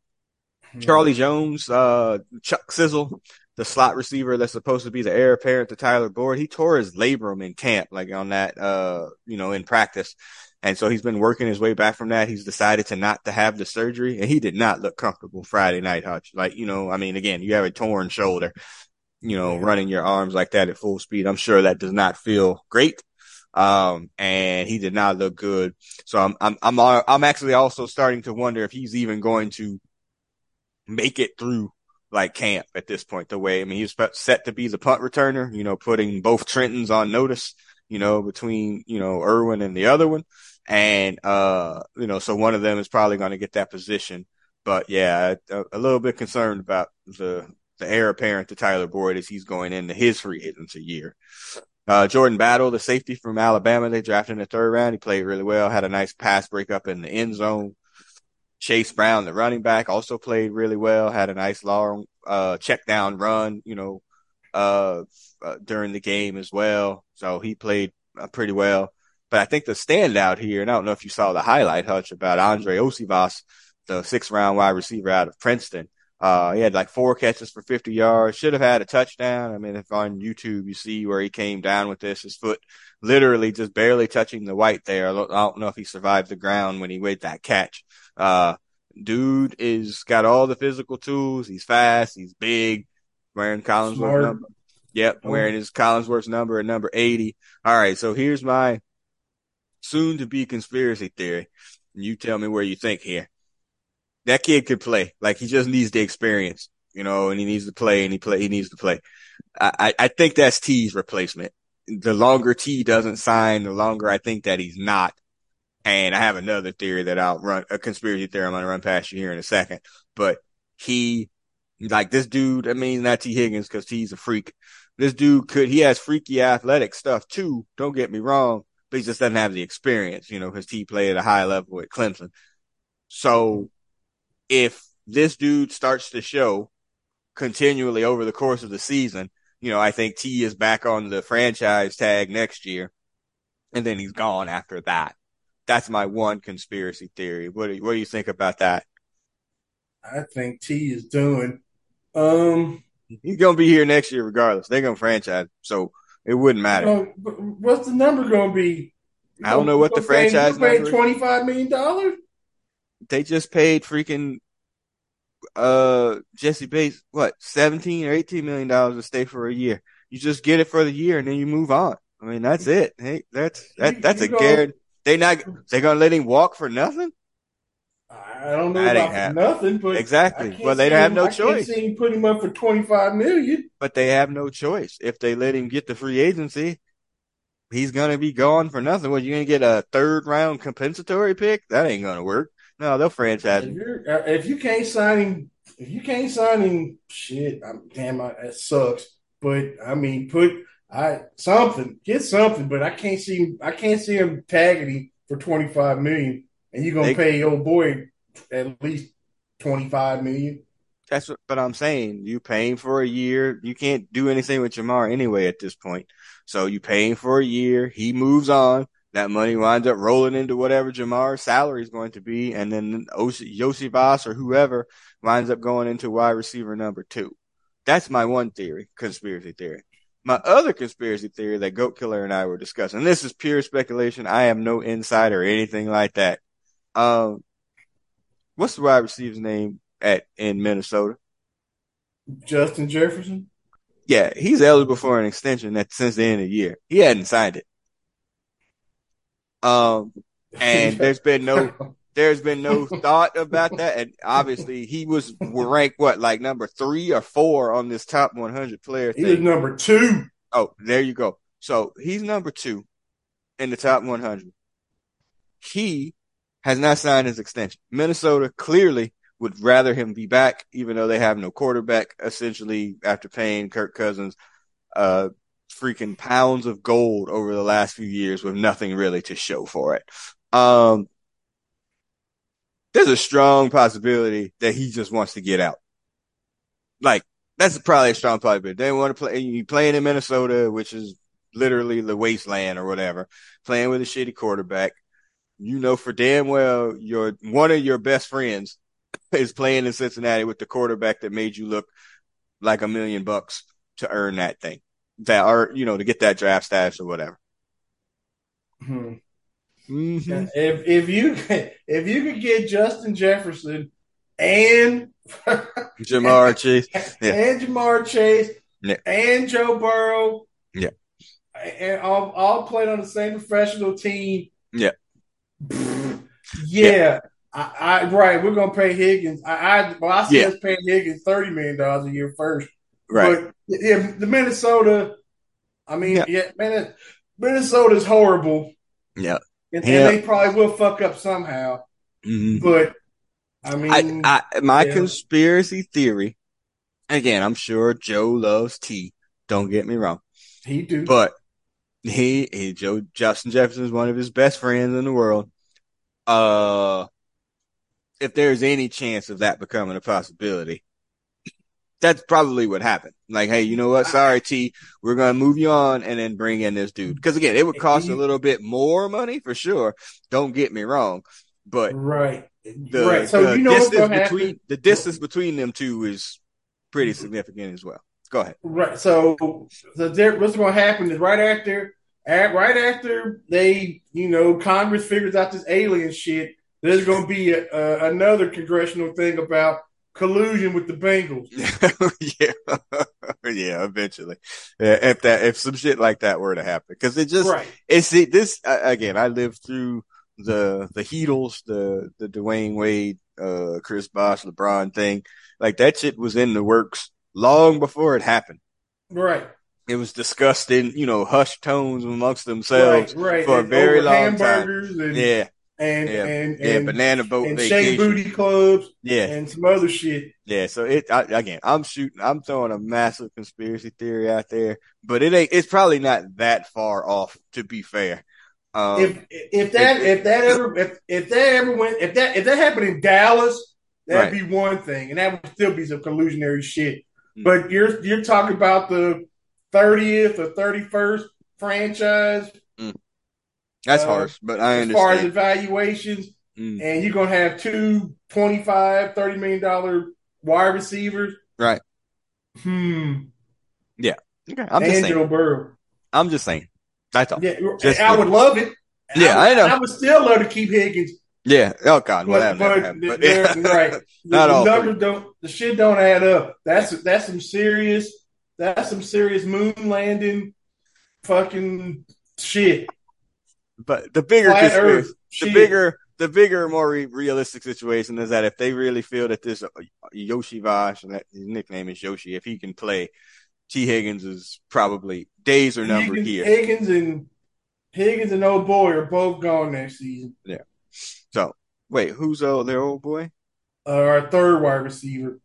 Charlie Jones, uh, Chuck Sizzle, the slot receiver that's supposed to be the heir apparent to Tyler Boyd, he tore his labrum in camp, like on that, uh, you know, in practice. And so he's been working his way back from that. He's decided to not to have the surgery and he did not look comfortable Friday night, Hutch. Like, you know, I mean, again, you have a torn shoulder, you know, running your arms like that at full speed. I'm sure that does not feel great. Um, and he did not look good. So I'm, I'm, I'm, I'm actually also starting to wonder if he's even going to make it through like camp at this point. The way I mean, he's set to be the punt returner. You know, putting both Trentons on notice. You know, between you know Irwin and the other one, and uh, you know, so one of them is probably going to get that position. But yeah, a, a little bit concerned about the the heir apparent to Tyler Boyd as he's going into his free agency year. Uh, Jordan Battle, the safety from Alabama, they drafted in the third round. He played really well, had a nice pass breakup in the end zone. Chase Brown, the running back, also played really well, had a nice long, uh, check down run, you know, uh, uh during the game as well. So he played uh, pretty well. But I think the standout here, and I don't know if you saw the highlight, Hutch, about Andrei Iosivas, the six round wide receiver out of Princeton. Uh, he had like four catches for 50 yards. Should have had a touchdown. I mean, if on YouTube you see where he came down with this, his foot literally just barely touching the white there. I don't know if he survived the ground when he made that catch. Uh, dude is got all the physical tools. He's fast. He's big. Wearing Collinsworth number. Yep, oh. wearing his Collinsworth number at number 80. All right, so here's my soon to be conspiracy theory. You tell me where you think here that kid could play. Like he just needs the experience, you know, and he needs to play and he play, he needs to play. I, I think that's T's replacement. The longer T doesn't sign, the longer I think that he's not. And I have another theory that I'll run, a conspiracy theory I'm going to run past you here in a second, but he, like this dude, I mean, not T Higgins because T's a freak. This dude could, he has freaky athletic stuff too. Don't get me wrong, but he just doesn't have the experience, you know, because T played at a high level at Clemson. So if this dude starts to show continually over the course of the season, you know, I think T is back on the franchise tag next year and then he's gone after that. That's my one conspiracy theory. What do you, what do you think about that? I think T is doing, um, he's going to be here next year regardless. They're going to franchise. So it wouldn't matter. What's the number going to be? I don't know what the franchise number $25 million? They just paid freaking uh Jessie Bates what seventeen or eighteen million dollars to stay for a year. You just get it for the year and then you move on. I mean that's it. Hey, that's that that's a guarantee. They not they gonna let him walk for nothing. I don't know that about nothing, but exactly. Well, they don't have him, no I choice. Can't see him put him up for twenty five million. But they have no choice if they let him get the free agency. He's gonna be gone for nothing. Well, you gonna get a third round compensatory pick? That ain't gonna work. No, they'll franchise if, uh, if, you can't sign him, if you can't sign him, shit, I'm, damn, I, that sucks. But I mean, put I something, get something. But I can't see, I can't see him tagging him for twenty five million, and you're gonna they, pay your boy at least twenty five million. That's what, but I'm saying you paying for a year. You can't do anything with Ja'Marr anyway at this point. So you paying for a year. He moves on. That money winds up rolling into whatever Ja'Marr's salary is going to be, and then Iosivas or whoever winds up going into wide receiver number two. That's my one theory, conspiracy theory. My other conspiracy theory that Goat Killer and I were discussing, this is pure speculation. I am no insider or anything like that. Um, what's the wide receiver's name at in Minnesota? Justin Jefferson. Yeah, he's eligible for an extension that since the end of the year. He hadn't signed it. Um, and there's been no, there's been no thought about that. And obviously he was ranked what, like number three or four on this top 100 player thing. He was number two. Oh, there you go. So he's number two in the top 100. He has not signed his extension. Minnesota clearly would rather him be back, even though they have no quarterback, essentially after paying Kirk Cousins, uh, freaking pounds of gold over the last few years with nothing really to show for it. Um, there's a strong possibility that he just wants to get out. Like, that's probably a strong possibility. They want to play, you playing in Minnesota, which is literally the wasteland or whatever, playing with a shitty quarterback. You know for damn well your, one of your best friends is playing in Cincinnati with the quarterback that made you look like a million bucks to earn that thing that are you know to get that draft status or whatever. Hmm. Mm-hmm. If if you if you could get Justin Jefferson and Ja'Marr Chase yeah. and Ja'Marr Chase yeah. and Joe Burrow, yeah, and all all played on the same professional team, yeah, yeah. yeah. I, I, right, we're gonna pay Higgins. I, I well, I see us paying Higgins thirty million dollars a year first. Right. But yeah, the Minnesota. I mean, yeah, yeah man, Minnesota's horrible. Yeah. And, yeah. and, they probably will fuck up somehow. Mm-hmm. But I mean, I, I, my yeah. conspiracy theory. Again, I'm sure Joe loves T. Don't get me wrong. He do, but he, he Joe Justin Jefferson is one of his best friends in the world. Uh, if there's any chance of that becoming a possibility, that's probably what happened. Like, hey, you know what? Sorry, T, we're gonna move you on and then bring in this dude. Because again, it would cost a little bit more money for sure. Don't get me wrong, but right, the, right. So the you know distance between happen? the distance between them two is pretty significant as well. Go ahead. Right. So, so there, what's going to happen is right after, at, right after they, you know, Congress figures out this alien shit, there's going to be a, a, another congressional thing about collusion with the Bengals. yeah, yeah, eventually, yeah, if that if some shit like that were to happen, because it just right. it's this again. I lived through the the Heatles, the the Dwyane Wade, uh, Chris Bosh, LeBron thing. Like that shit was in the works long before it happened. Right. It was discussed in, you know, hushed tones amongst themselves right, right. for and a very long time. And, yeah. And, yeah. and, yeah, and banana boat and vacation. booty clubs. Yeah. And some other shit. Yeah. So it, I, again, I'm shooting, I'm throwing a massive conspiracy theory out there, but it ain't, it's probably not that far off to be fair. Um, if, if that, if, if that ever, if, if that ever went, if that, if that happened in Dallas, that'd right. be one thing. And that would still be some collusionary shit. Mm. But you're you're talking about the 30th or 31st franchise. That's uh, harsh, but I as understand. As far as evaluations, mm. and you're going to have two 25, 30 million dollar wide receivers. Right. Hmm. Yeah. Okay. I'm just Angelo saying. Burrow. I'm just saying. That's all. Yeah, just, I would love it. Yeah, I, I know. I would still love to keep Higgins yeah. Oh God. Well, but, but, but yeah. right. Not the all numbers don't. The shit don't add up. That's that's some serious. That's some serious moon landing, fucking shit. But the bigger, the shit. bigger, the bigger, more re- realistic situation is that if they really feel that this uh, Yoshi Vash, and that his nickname is Yoshi, if he can play, T Higgins is probably days or numbered Higgins, here. Higgins and Higgins and old boy are both gone next season. Yeah. So wait, who's uh, their old boy? Uh, our third wide receiver.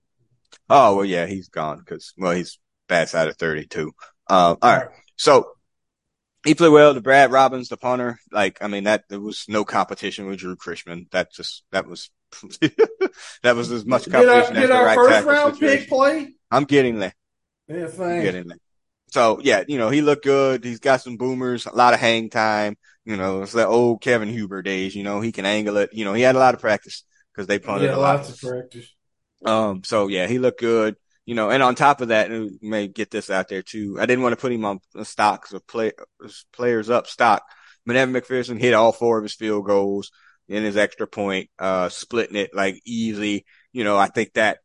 Oh well, yeah, he's gone because well, he's bad side of thirty two. Uh, all right, so he played well. The Brad Robbins, the punter, like I mean that there was no competition with Drue Chrisman. That just that was that was as much competition did our, did as the our right first round situation. pick play. I'm getting there. Yeah, thanks. Getting there. So yeah, you know he looked good. He's got some boomers, a lot of hang time. You know, it's the old Kevin Huber days. You know, he can angle it. You know, he had a lot of practice because they punted yeah, a lot. Lots of practice. Um, so yeah, he looked good. You know, and on top of that, and we may get this out there too. I didn't want to put him on stocks of play, players up stock. Evan McPherson hit all four of his field goals in his extra point, uh, splitting it like easy. You know, I think that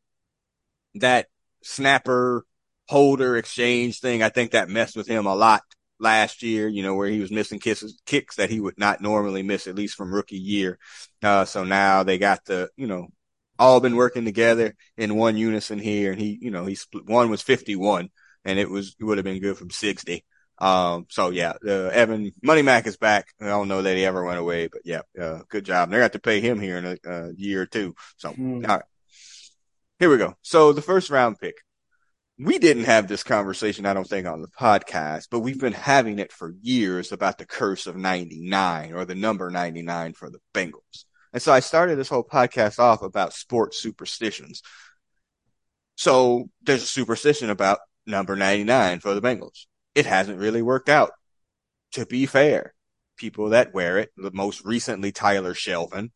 that snapper holder exchange thing, I think that messed with him a lot last year, you know, where he was missing kisses, kicks that he would not normally miss, at least from rookie year. Uh, so now they got the, you know, all been working together in one unison here. And he, you know, he split, one was 51 and it was, it would have been good from 60. Um, so yeah, uh, Evan Money Mac is back. I don't know that he ever went away, but yeah, uh, good job. And they're going to pay him here in a uh, year or two. So, mm. all right. Here we go. So the first round pick we didn't have this conversation, I don't think, on the podcast, but we've been having it for years about the curse of 99 or the number 99 for the Bengals. And so I started this whole podcast off about sports superstitions. So there's a superstition about number 99 for the Bengals. It hasn't really worked out. To be fair, people that wear it, the most recently Tyler Shelvin,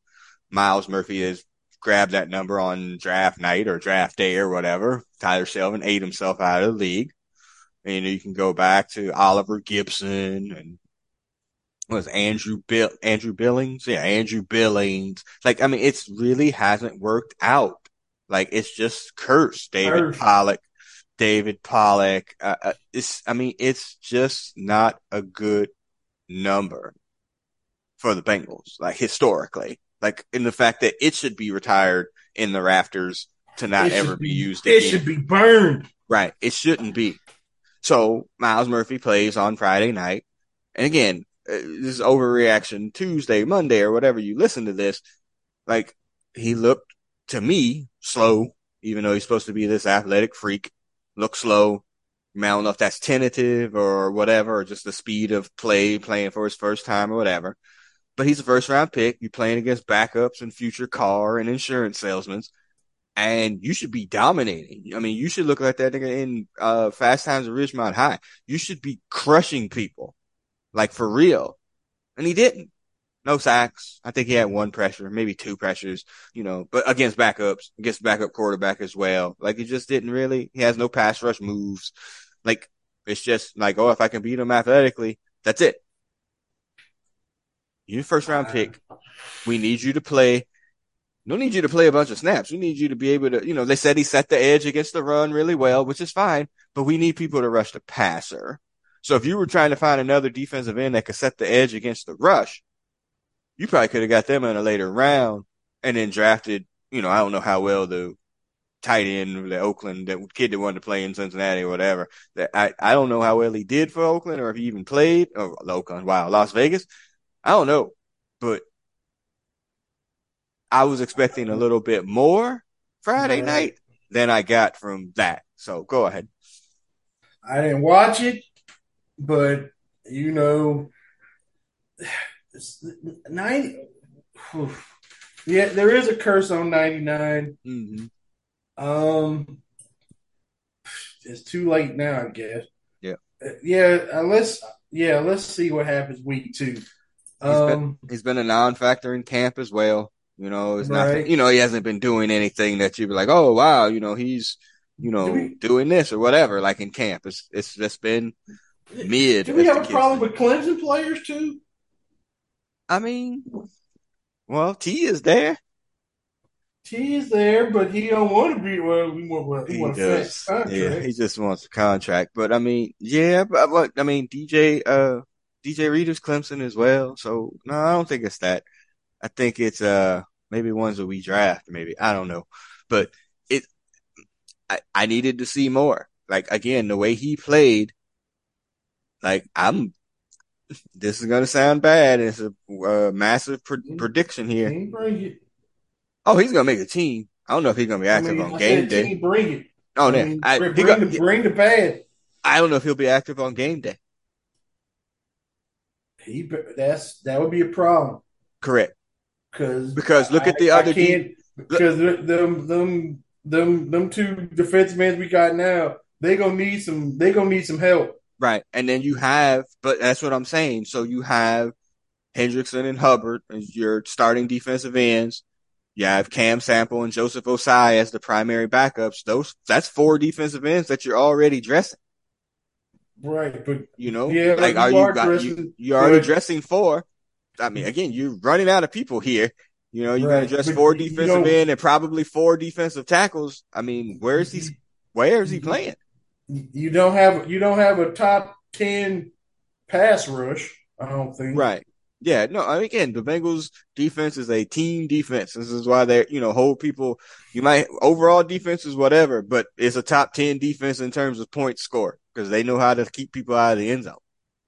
Myles Murphy is grabbed that number on draft night or draft day or whatever. Tyler Shelvin ate himself out of the league. And, you know, you can go back to Oliver Gibson and was Andrew Bill Andrew Billings? Yeah, Andrew Billings. Like, I mean, it's really hasn't worked out. Like, it's just cursed. David Curse. Pollack, David Pollack. Uh, uh, it's, I mean, it's just not a good number for the Bengals, like historically like in the fact that it should be retired in the rafters to not ever be, be, used. It again. should be burned. Right. It shouldn't be. So Myles Murphy plays on Friday night. And again, this is overreaction Tuesday, Monday, or whatever you listen to this. Like he looked to me, slow, even though he's supposed to be this athletic freak, looks slow. I, don't know if that's tentative or whatever, or just the speed of play, playing for his first time or whatever. But he's a first round pick. You're playing against backups and future car and insurance salesmen. And you should be dominating. I mean, you should look like that nigga in uh, Fast Times at Ridgemont High. You should be crushing people, like for real. And he didn't no sacks. I think he had one pressure, maybe two pressures, you know, but against backups, against backup quarterback as well. Like he just didn't really, he has no pass rush moves. Like it's just like, oh, if I can beat him athletically, that's it. You first round pick. We need you to play. don't need you to play a bunch of snaps. We need you to be able to, you know, they said he set the edge against the run really well, which is fine, but we need people to rush the passer. So if you were trying to find another defensive end that could set the edge against the rush, you probably could have got them in a later round and then drafted, you know, I don't know how well the tight end, the Oakland, that kid that wanted to play in Cincinnati or whatever. That I, I don't know how well he did for Oakland or if he even played oh, or Oakland. Wow. Las Vegas. I don't know, but I was expecting a little bit more Friday night than I got from that. So go ahead. I didn't watch it, but you know, ninety. Yeah, there is a curse on ninety nine. mm mm-hmm. Um, it's too late now, I guess. Yeah. Uh, yeah. Uh, let's. Yeah. Let's see what happens week two. Um, he's been, um, he's been a non-factor in camp as well. You know, it's right. not. You know, he hasn't been doing anything that you'd be like, oh wow, you know, he's you know, doing this or whatever, like in camp. It's it's just been mid. Do we have a problem with Clemson players too? I mean, well, T is there. T is there, but he don't want to be. Well, we want, he, he does. Yeah, he just wants a contract. But I mean, yeah, but, but I mean, DJ, uh, DJ Reader's Clemson as well. So no, I don't think it's that. I think it's uh maybe ones that we draft. Maybe I don't know, but it. I I needed to see more. Like again, the way he played. Like I'm this is gonna sound bad. It's a uh, massive prediction here. Oh, he's gonna make a team. I don't know if he's gonna be active I mean, on game day. Bring it. Oh, I mean, I, bring, got, the, bring the pad. I don't know if he'll be active on game day. He that's that would be a problem. Correct. Because because look at the other team. Because them them them them two defensive men we got now, they gonna need some. They gonna need some help. Right. And then you have, but that's what I'm saying. So you have Hendrickson and Hubbard as your starting defensive ends. You have Cam Sample and Joseph Ossai as the primary backups. Those, that's four defensive ends that you're already dressing. Right. But you know, yeah, like, are you, are dressing, you, you're already dressing four. I mean, again, you're running out of people here. You know, you're right. going to dress but four defensive end and probably four defensive tackles. I mean, where is he, mm-hmm. where is he mm-hmm. playing? You don't have you don't have a top ten pass rush. I don't think. Right. Yeah. No. I mean, again, the Bengals defense is a team defense. This is why they you know hold people. You might overall defense is whatever, but it's a top ten defense in terms of points score because they know how to keep people out of the end zone.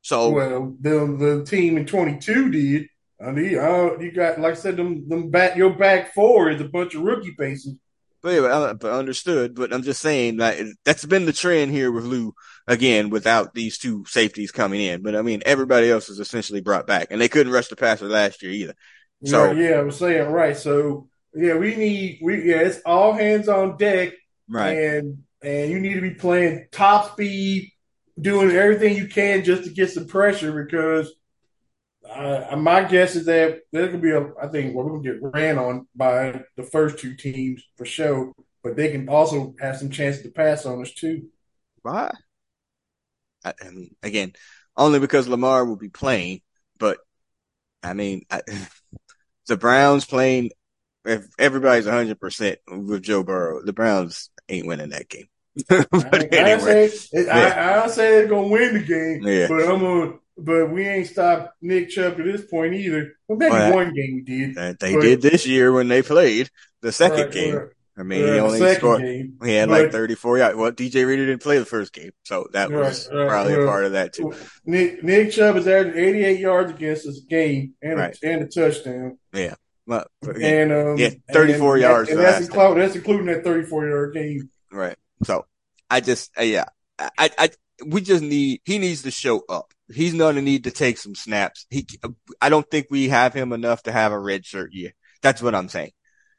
So well, the the team in twenty two did. I mean, uh, you got like I said, them them back your back four is a bunch of rookie faces. But anyway, but understood. But I'm just saying that that's been the trend here with Lou again without these two safeties coming in. But I mean, everybody else is essentially brought back, and they couldn't rush the passer last year either. So yeah, yeah I was saying right. So yeah, we need we yeah, it's all hands on deck, right? And and you need to be playing top speed, doing everything you can just to get some pressure because uh, my guess is that there could be a. I think we're gonna get ran on by the first two teams for sure, but they can also have some chances to pass on us too. Why? I, I mean, again, only because Lamar will be playing, but I mean, I, the Browns playing. If everybody's hundred percent with Joe Burrow, the Browns ain't winning that game. I, anyway, I, say, yeah. I, I say they're gonna win the game, yeah. but I'm gonna but we ain't stopped Nick Chubb to this point either. Well, maybe well, one game we did. They but, did this year when they played the second right, game. Right, I mean, right, he only scored. Game. He had like 34 yards. Well, DJ Reader didn't play the first game, so that was probably a part of that too. Nick, Nick Chubb is averaging 88 yards against this game and a, and a touchdown. Yeah. Well, and um, yeah, 34 and, yards. And, that's, including, that's including that 34 yard game. Right. So I just, uh, yeah, I, I, we just need, he needs to show up. He's going to need to take some snaps. He, I don't think we have him enough to have a red shirt year. That's what I'm saying.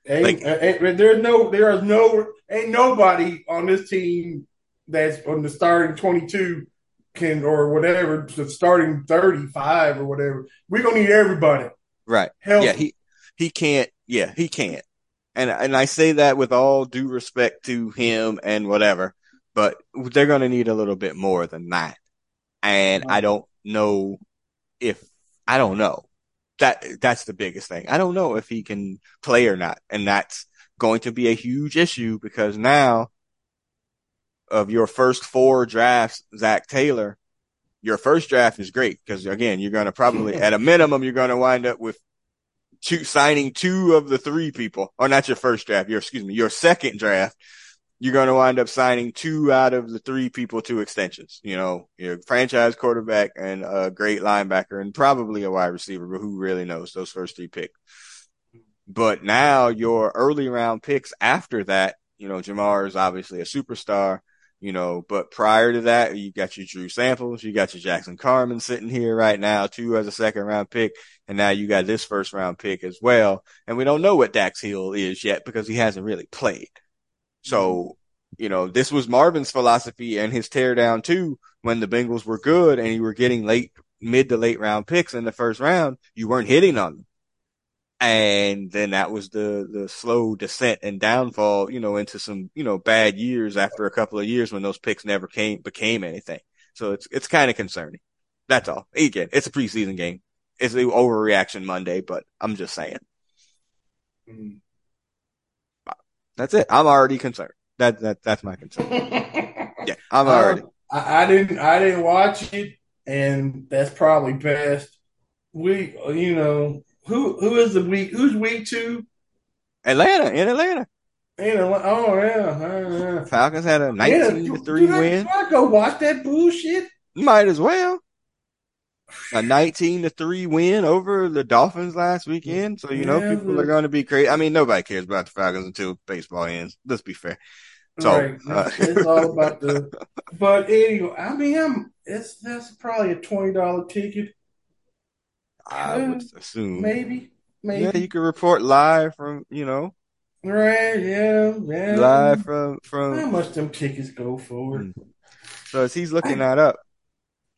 Ain't, like, uh, ain't, there's no, there is no, ain't nobody on this team that's on the starting 22 can or whatever, the starting 35 or whatever. We're gonna need everybody. Right. Healthy. Yeah. He he can't. Yeah, he can't. And and I say that with all due respect to him and whatever, but they're gonna need a little bit more than that. And I don't know if I don't know. That that's the biggest thing. I don't know if he can play or not, and that's going to be a huge issue because now of your first four drafts, Zac Taylor, your first draft is great because again, you're going to probably, at a minimum, you're going to wind up with two signing two of the three people, or not your first draft, your excuse me, your second draft. You're going to wind up signing two out of the three people to extensions. You know, your franchise quarterback and a great linebacker and probably a wide receiver, but who really knows those first three picks. But now your early round picks after that, you know, Ja'Marr is obviously a superstar you know, but prior to that, you got your Drew Samples, you got your Jackson Carman sitting here right now, too, as a second round pick. And now you got this first round pick as well. And we don't know what Dax Hill is yet because he hasn't really played. So, mm-hmm. you know, this was Marvin's philosophy and his teardown too when the Bengals were good and you were getting late, mid to late round picks in the first round. You weren't hitting on them and then that was the the slow descent and downfall, you know, into some you know bad years after a couple of years when those picks never came became anything. So it's it's kind of concerning. That's all. Again, it's a preseason game. It's an overreaction Monday, but I'm just saying. Mm. That's it. I'm already concerned. That that that's my concern. yeah, I'm already. Um, I, I didn't I didn't watch it, and that's probably best. We you know who who is the week? Who's week two? Atlanta in Atlanta. In Atlanta. Oh yeah. Uh, Falcons had a nineteen yeah, to three win. I go watch that bullshit. Might as well. A nineteen to three win over the Dolphins last weekend. So you yeah, know people are going to be crazy. I mean, nobody cares about the Falcons until baseball ends. Let's be fair. So right. uh, it's all about the. But anyway, I mean, I'm. It's that's probably a twenty dollar ticket. I would assume maybe, maybe. Yeah, you could report live from you know. Right. Yeah. Yeah. Live from from. How much them tickets go for? Hmm. So as he's looking that up,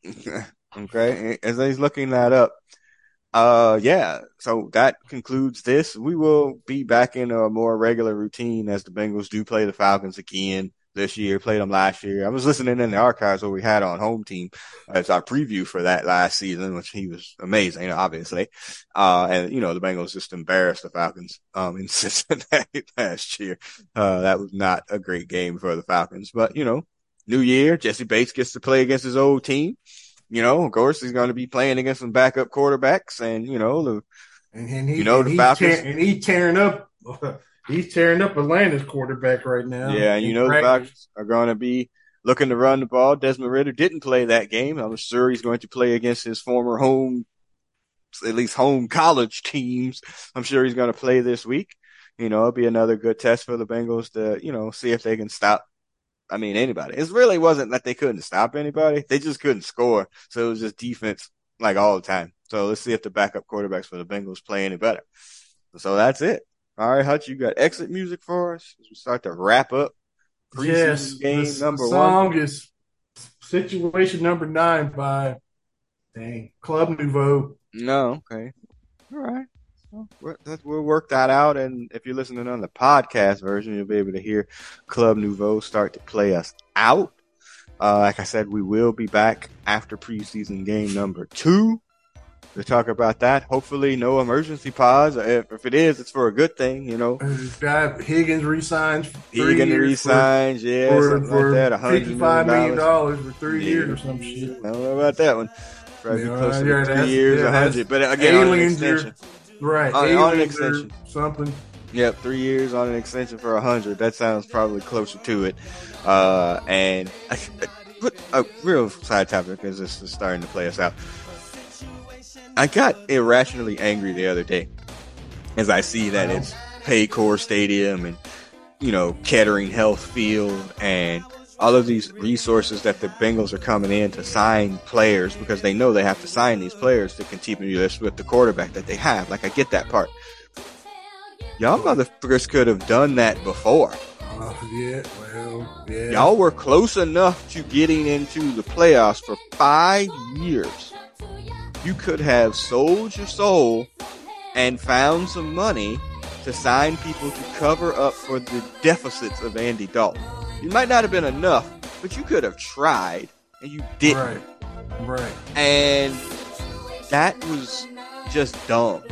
okay, as he's looking that up, uh, yeah. So that concludes this. We will be back in a more regular routine as the Bengals do play the Falcons again this year, played them last year. I was listening in the archives what we had on home team as our preview for that last season, which he was amazing, obviously. Uh, and, you know, the Bengals just embarrassed the Falcons, um, in Cincinnati last year. Uh, that was not a great game for the Falcons, but, you know, new year, Jessie Bates gets to play against his old team. You know, of course, he's going to be playing against some backup quarterbacks and, you know, the, and, and he, you know, the Falcons. Tear, and he tearing up he's tearing up Atlanta's quarterback right now. Yeah, and you know practice. the Falcons are going to be looking to run the ball. Desmond Ridder didn't play that game. I'm sure he's going to play against his former home, at least home college teams. I'm sure he's going to play this week. You know, it'll be another good test for the Bengals to, you know, see if they can stop. I mean, anybody. It really wasn't that they couldn't stop anybody. They just couldn't score. So it was just defense like all the time. So let's see if the backup quarterbacks for the Bengals play any better. So that's it. All right, Hutch, you got exit music for us as we start to wrap up. Yes, game number song one. is situation number nine by dang Club Nouveau. No, okay, all right. We'll work that out, and if you're listening on the podcast version, you'll be able to hear Club Nouveau start to play us out. Uh, like I said, we will be back after preseason game number two to talk about that. Hopefully, no emergency pause. Uh, if, if it is, it's for a good thing, you know. Uh, Higgins resigns. Higgins resigns, yeah, for, for like that. Fifty-five million dollars for three yeah. years or some shit. I don't know about that one. Probably yeah, close yeah, to three years, a hundred. But uh, again, on an extension, right? On, on, an extension, something. Yep, three years on an extension for a hundred. That sounds probably closer to it. Uh, and a real side topic because this is starting to play us out. I got irrationally angry the other day. as I see that it's Paycor Stadium and you know Kettering Health Field and all of these resources that the Bengals are coming in to sign players because they know they have to sign these players to continue this with the quarterback that they have. Like I get that part. Y'all motherfuckers could have done that before. Uh, yeah, well, yeah. Y'all were close enough to getting into the playoffs for five years. You could have sold your soul and found some money to sign people to cover up for the deficits of Andy Dalton. It might not have been enough, but you could have tried, and you didn't. Right. Right. And that was just dumb.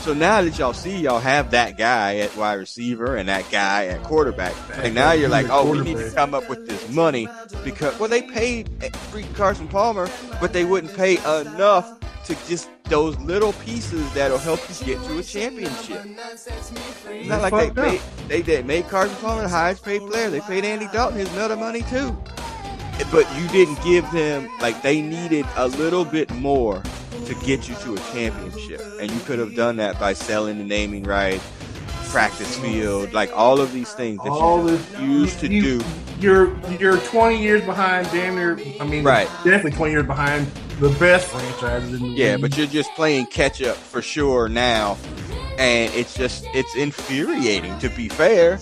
So now that y'all see y'all have that guy at wide receiver and that guy at quarterback, and now you're like, oh, we need to come up with this money because well they paid free Carson Palmer, but they wouldn't pay enough to just those little pieces that'll help you get to a championship. It's not like they paid, they did made Carson Palmer the highest paid player. They paid Andy Dalton his nut of money too. But you didn't give them like they needed a little bit more to get you to a championship. And you could have done that by selling the naming right, practice field, like all of these things that all you this, used to you, do. You're you're 20 years behind, damn near. I mean, right. definitely 20 years behind the best franchises in the Yeah, league. but you're just playing catch up for sure now, and it's just it's infuriating. To be fair,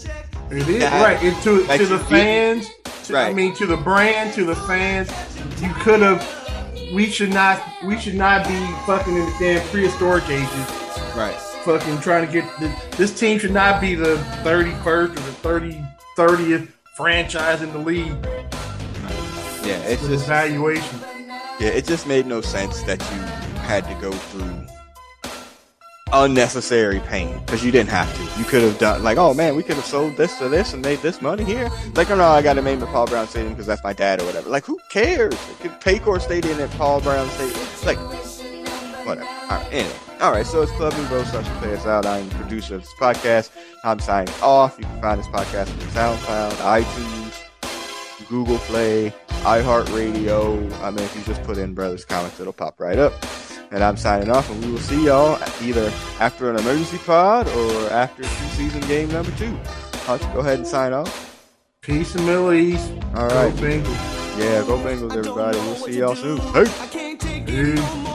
it is right. It, to to the fans, to, right. I mean, to the brand, to the fans, you could have we should not we should not be fucking in the damn prehistoric ages. Right. Fucking trying to get the, this team should not be the 31st or the 30 30th franchise in the league. Yeah, it's just evaluation. Yeah, it just made no sense that you had to go through unnecessary pain because you didn't have to. You could have done like, oh man, we could have sold this to this and made this money here. Like, oh no, I got to name the Paul Brown Stadium because that's my dad or whatever. Like, who cares? It Paycor Stadium at Paul Brown Stadium. Like, whatever. All right. Anyway, all right. So it's Club Nouveau Such to play us out. I'm the producer of this podcast. I'm signing off. You can find this podcast on SoundCloud, iTunes, Google Play, iHeartRadio. I mean, if you just put in Brothers Comics, it'll pop right up. And I'm signing off, and we will see y'all either after an emergency pod or after season game number two. I'll go ahead and sign off. Peace and Middle East. All right. Go Bengals. Yeah, go Bengals, everybody. We'll see y'all soon. Hey. Peace.